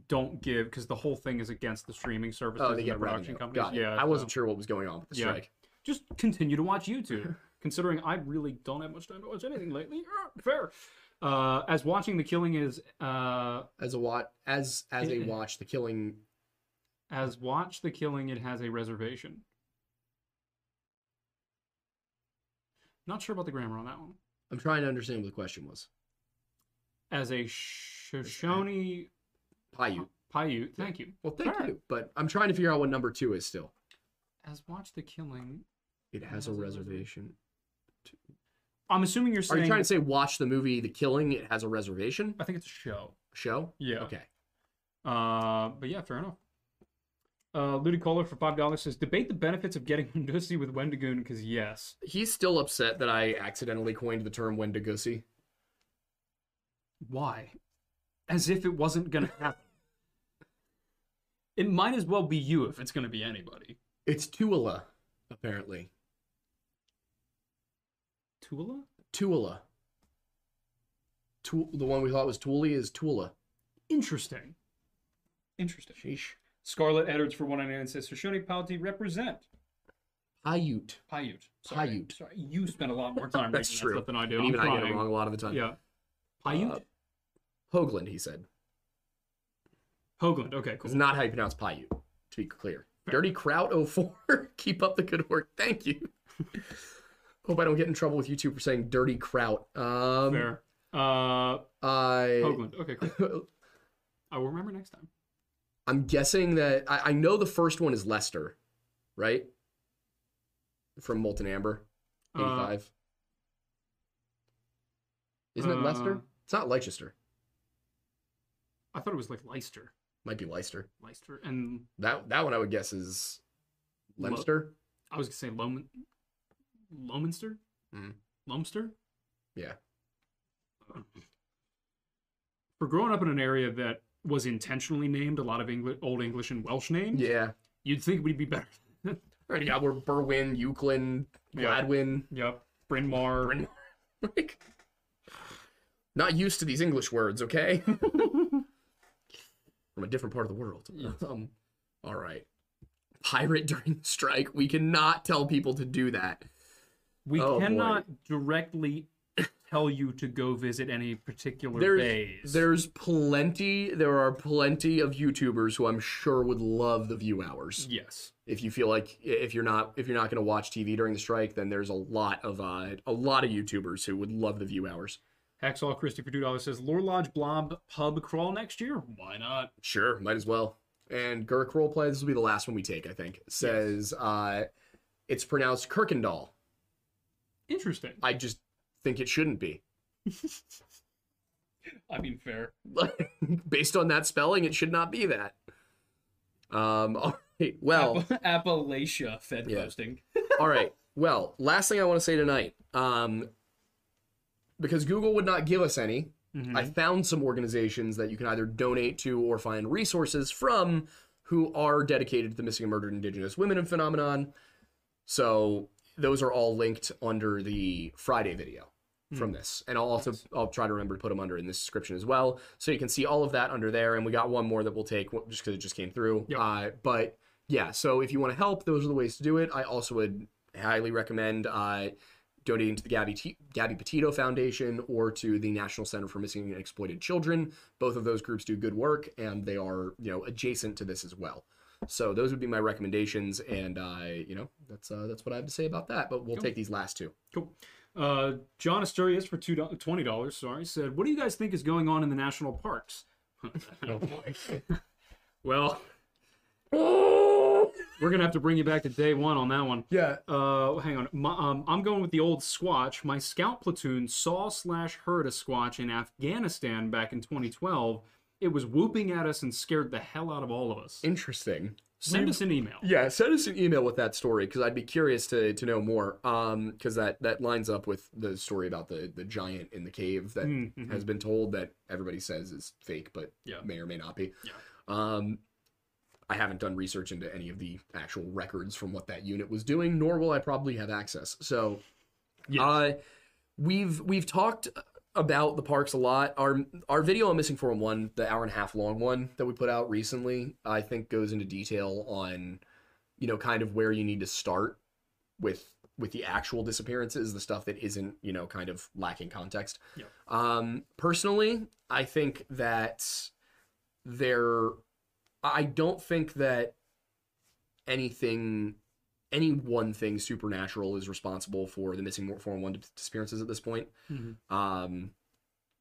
don't give because the whole thing is against the streaming services Oh, they and the get production companies. Got it. Yeah, I wasn't so sure what was going on with the Yeah. strike. just continue to watch YouTube. considering I really don't have much time to watch anything lately. Ah, Fair. Uh, as watching the killing is uh, As a watch, as as a watch, the killing. as watch the killing, it has a reservation. Not sure about the grammar on that one. I'm trying to understand what the question was. As a Shoshone Paiute. Paiute, thank you. Well, thank you. But I'm trying to figure out what number two is still. As watch the killing, It has has a a reservation. I'm assuming you're saying. Are you trying to say watch the movie The Killing? It has a reservation I think it's a show. show. Yeah. Okay. Uh, but yeah, fair enough. Uh, Ludi Kohler for five dollars says debate the benefits of getting Wendusi with Wendigoon because yes, He's still upset that I accidentally coined the term Wendigosi. why? As if it wasn't gonna happen. It might as well be you if it's gonna be anybody. It's Tuala, apparently. Tula? Tuala. Tu- the one we thought was Thule is Tula. Interesting. Interesting. Sheesh. Scarlet Edwards for one ninety nine says Shoshone Palti represent Paiute. Paiute. Sorry, Paiute. Sorry, you spend a lot more time That's reading true. that stuff than I do. And I'm even I get it trying. wrong a lot of the time. Yeah. Paiute. Uh, Hoagland, he said. Hoagland. Okay, cool. It's not how you pronounce Paiute, to be clear. Dirty Kraut 04. Keep up the good work. Thank you. Hope I don't get in trouble with YouTube for saying dirty kraut. Um, Fair. Uh, I, Hoagland. Okay, cool. I will remember next time. I'm guessing that I, I know the first one is Lester, right? From Molten Amber, Uh, 85. Isn't it Lester? uh, It's not Leicester. I thought it was like Leicester. Might be Leicester. Leicester. And That that one I would guess is Lo- I was to say Loman, Lominster? Mhm. Lumster? Yeah. For growing up in an area that was intentionally named a lot of English, Old English and Welsh names, Yeah. you'd think we'd be better. Alright, yeah, we're Berwyn, Euclid. Gladwyne. yep. Bryn Mawr. Bryn- like, not used to these English words, okay? From a different part of the world. Um, all right. Pirate during the strike. We cannot tell people to do that. We Oh, boy. cannot directly tell you to go visit any particular There's bays. there's plenty. There are plenty of YouTubers who I'm sure would love the view hours. yes. If you feel like if you're not if you're not going to watch TV during the strike, then there's a lot of uh, a lot of YouTubers who would love the view hours. Hacksaw Christie for two dollars says Lore Lodge Blob pub crawl next year. Why not? Sure, might as well. And Gurk roleplay, this will be the last one we take, I think. Says uh it's pronounced Kirkendall. Interesting. I just think it shouldn't be. I mean, fair. Based on that spelling, it should not be that. Um all right. Well, App- Appalachia Fed Yeah. posting. all right. Well, last thing I want to say tonight. Um because Google would not give us any, Mhm. I found some organizations that you can either donate to or find resources from who are dedicated to the missing and murdered Indigenous women and phenomenon. So those are all linked under the Friday video from this, and I'll also I'll try to remember to put them under in this description as well, so you can see all of that under there. And we got one more that we'll take just because it just came through. Yep. Uh, but yeah, so if you want to help, those are the ways to do it. I also would highly recommend uh, donating to the Gabby, T- Gabby Petito Foundation or to the National Center for Missing and Exploited Children. Both of those groups do good work, and they are you know adjacent to this as well. So those would be my recommendations, and uh, you know that's uh, that's what I have to say about that. But we'll take these last two. Cool. Uh, John Asturias for two twenty dollars. Sorry, said, "What do you guys think is going on in the national parks?" Oh boy. well, we're gonna have to bring you back to day one on that one. Yeah. Uh, hang on. My, um, I'm going with the old Squatch. My scout platoon saw slash heard a Squatch in Afghanistan back in 2012. It was whooping at us and scared the hell out of all of us. Interesting. Send us an email. Yeah, send us an email with that story because I'd be curious to to know more. Um, because that that lines up with the story about the the giant in the cave that Mhm. has been told that everybody says is fake, but Yeah. may or may not be. Yeah. Um, I haven't done research into any of the actual records from what that unit was doing, nor will I probably have access. So, Yes. uh, we've we've talked about the parks a lot. Our our video on missing 411, the hour and a half long one that we put out recently, I think goes into detail on you know kind of where you need to start with with the actual disappearances, the stuff that isn't, you know, kind of lacking context. Yeah. Um personally, I think that there I don't think that anything any one thing supernatural is responsible for the missing 411 disappearances at this point. Mhm. Um,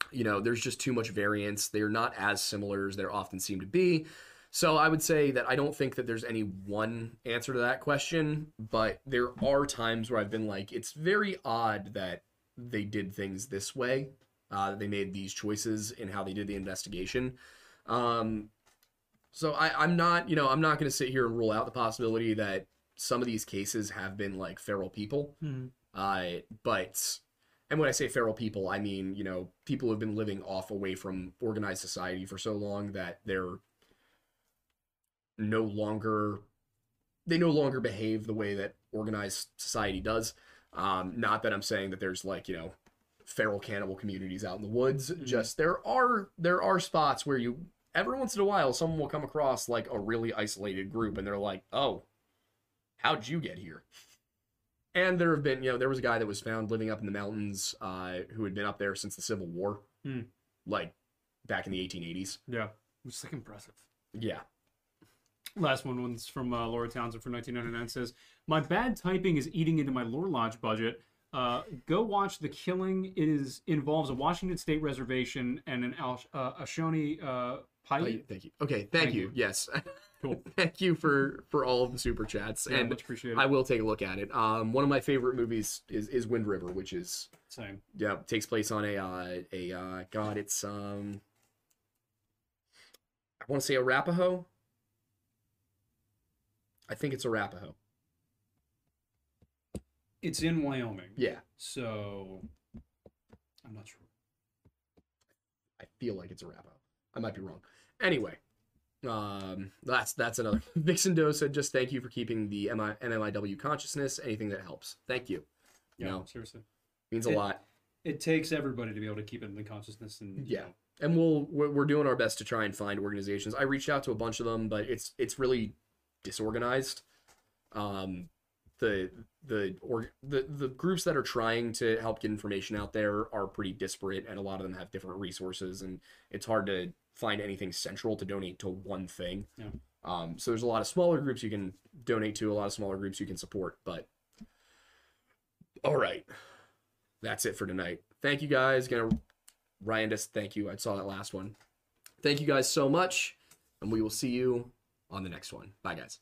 you know, there's just too much variance. They're not as similar as they often seem to be. So I would say that I don't think that there's any one answer to that question, but there are times where I've been like, it's very odd that they did things this way. Uh, they made these choices in how they did the investigation. Um, so I, I'm not, you know, I'm not going to sit here and rule out the possibility that some of these cases have been like feral people. Mhm. Uh, but, and when I say feral people, I mean, you know, people who have been living off away from organized society for so long that they're no longer, they no longer behave the way that organized society does. Um, not that I'm saying that there's like, you know, feral cannibal communities out in the woods. Just there are, there are spots where you, every once in a while, someone will come across like a really isolated group and they're like, oh, how'd you get here? And there have been, you know, there was a guy that was found living up in the mountains uh, who had been up there since the Civil War, Hmm. like back in the 1880s. Yeah, which is like impressive. Yeah. Last one one's from uh, Laura Townsend for 1999 says, My bad typing is eating into my Lore Lodge budget. Uh, go watch The Killing. It is involves a Washington State reservation and an Al- uh, Ashoni uh, Paiute. Oh, thank you. Okay, thank, Thank you. you. Yes. Cool. thank you for for all of the super chats, Yeah, and much appreciated. I will take a look at it. Um, one of my favorite movies is is Wind River, which is Same. yeah takes place on a uh, a uh, God, it's um, I want to say Arapaho. I think it's Arapaho. It's in Wyoming. Yeah, So I'm not sure. I feel like it's Arapaho. I might be wrong. Anyway, um, that's that's another. Vixen Doe said, "Just thank you for keeping the MI, MMIW consciousness. Anything that helps. Thank you. You Yeah, know, seriously. means a It- lot. It takes everybody to be able to keep it in the consciousness and you Yeah. know, and we'll we're, we're doing our best to try and find organizations. I reached out to a bunch of them, but it's it's really disorganized. Um, the the or the the groups that are trying to help get information out there are pretty disparate, and a lot of them have different resources, and it's hard to find anything central to donate to one thing. Yeah. Um, so there's a lot of smaller groups you can donate to, a lot of smaller groups you can support, but all right, that's it for tonight. Thank you guys. Gonna Ryan, just thank you. I saw that last one. Thank you guys so much, and we will see you on the next one. Bye, guys.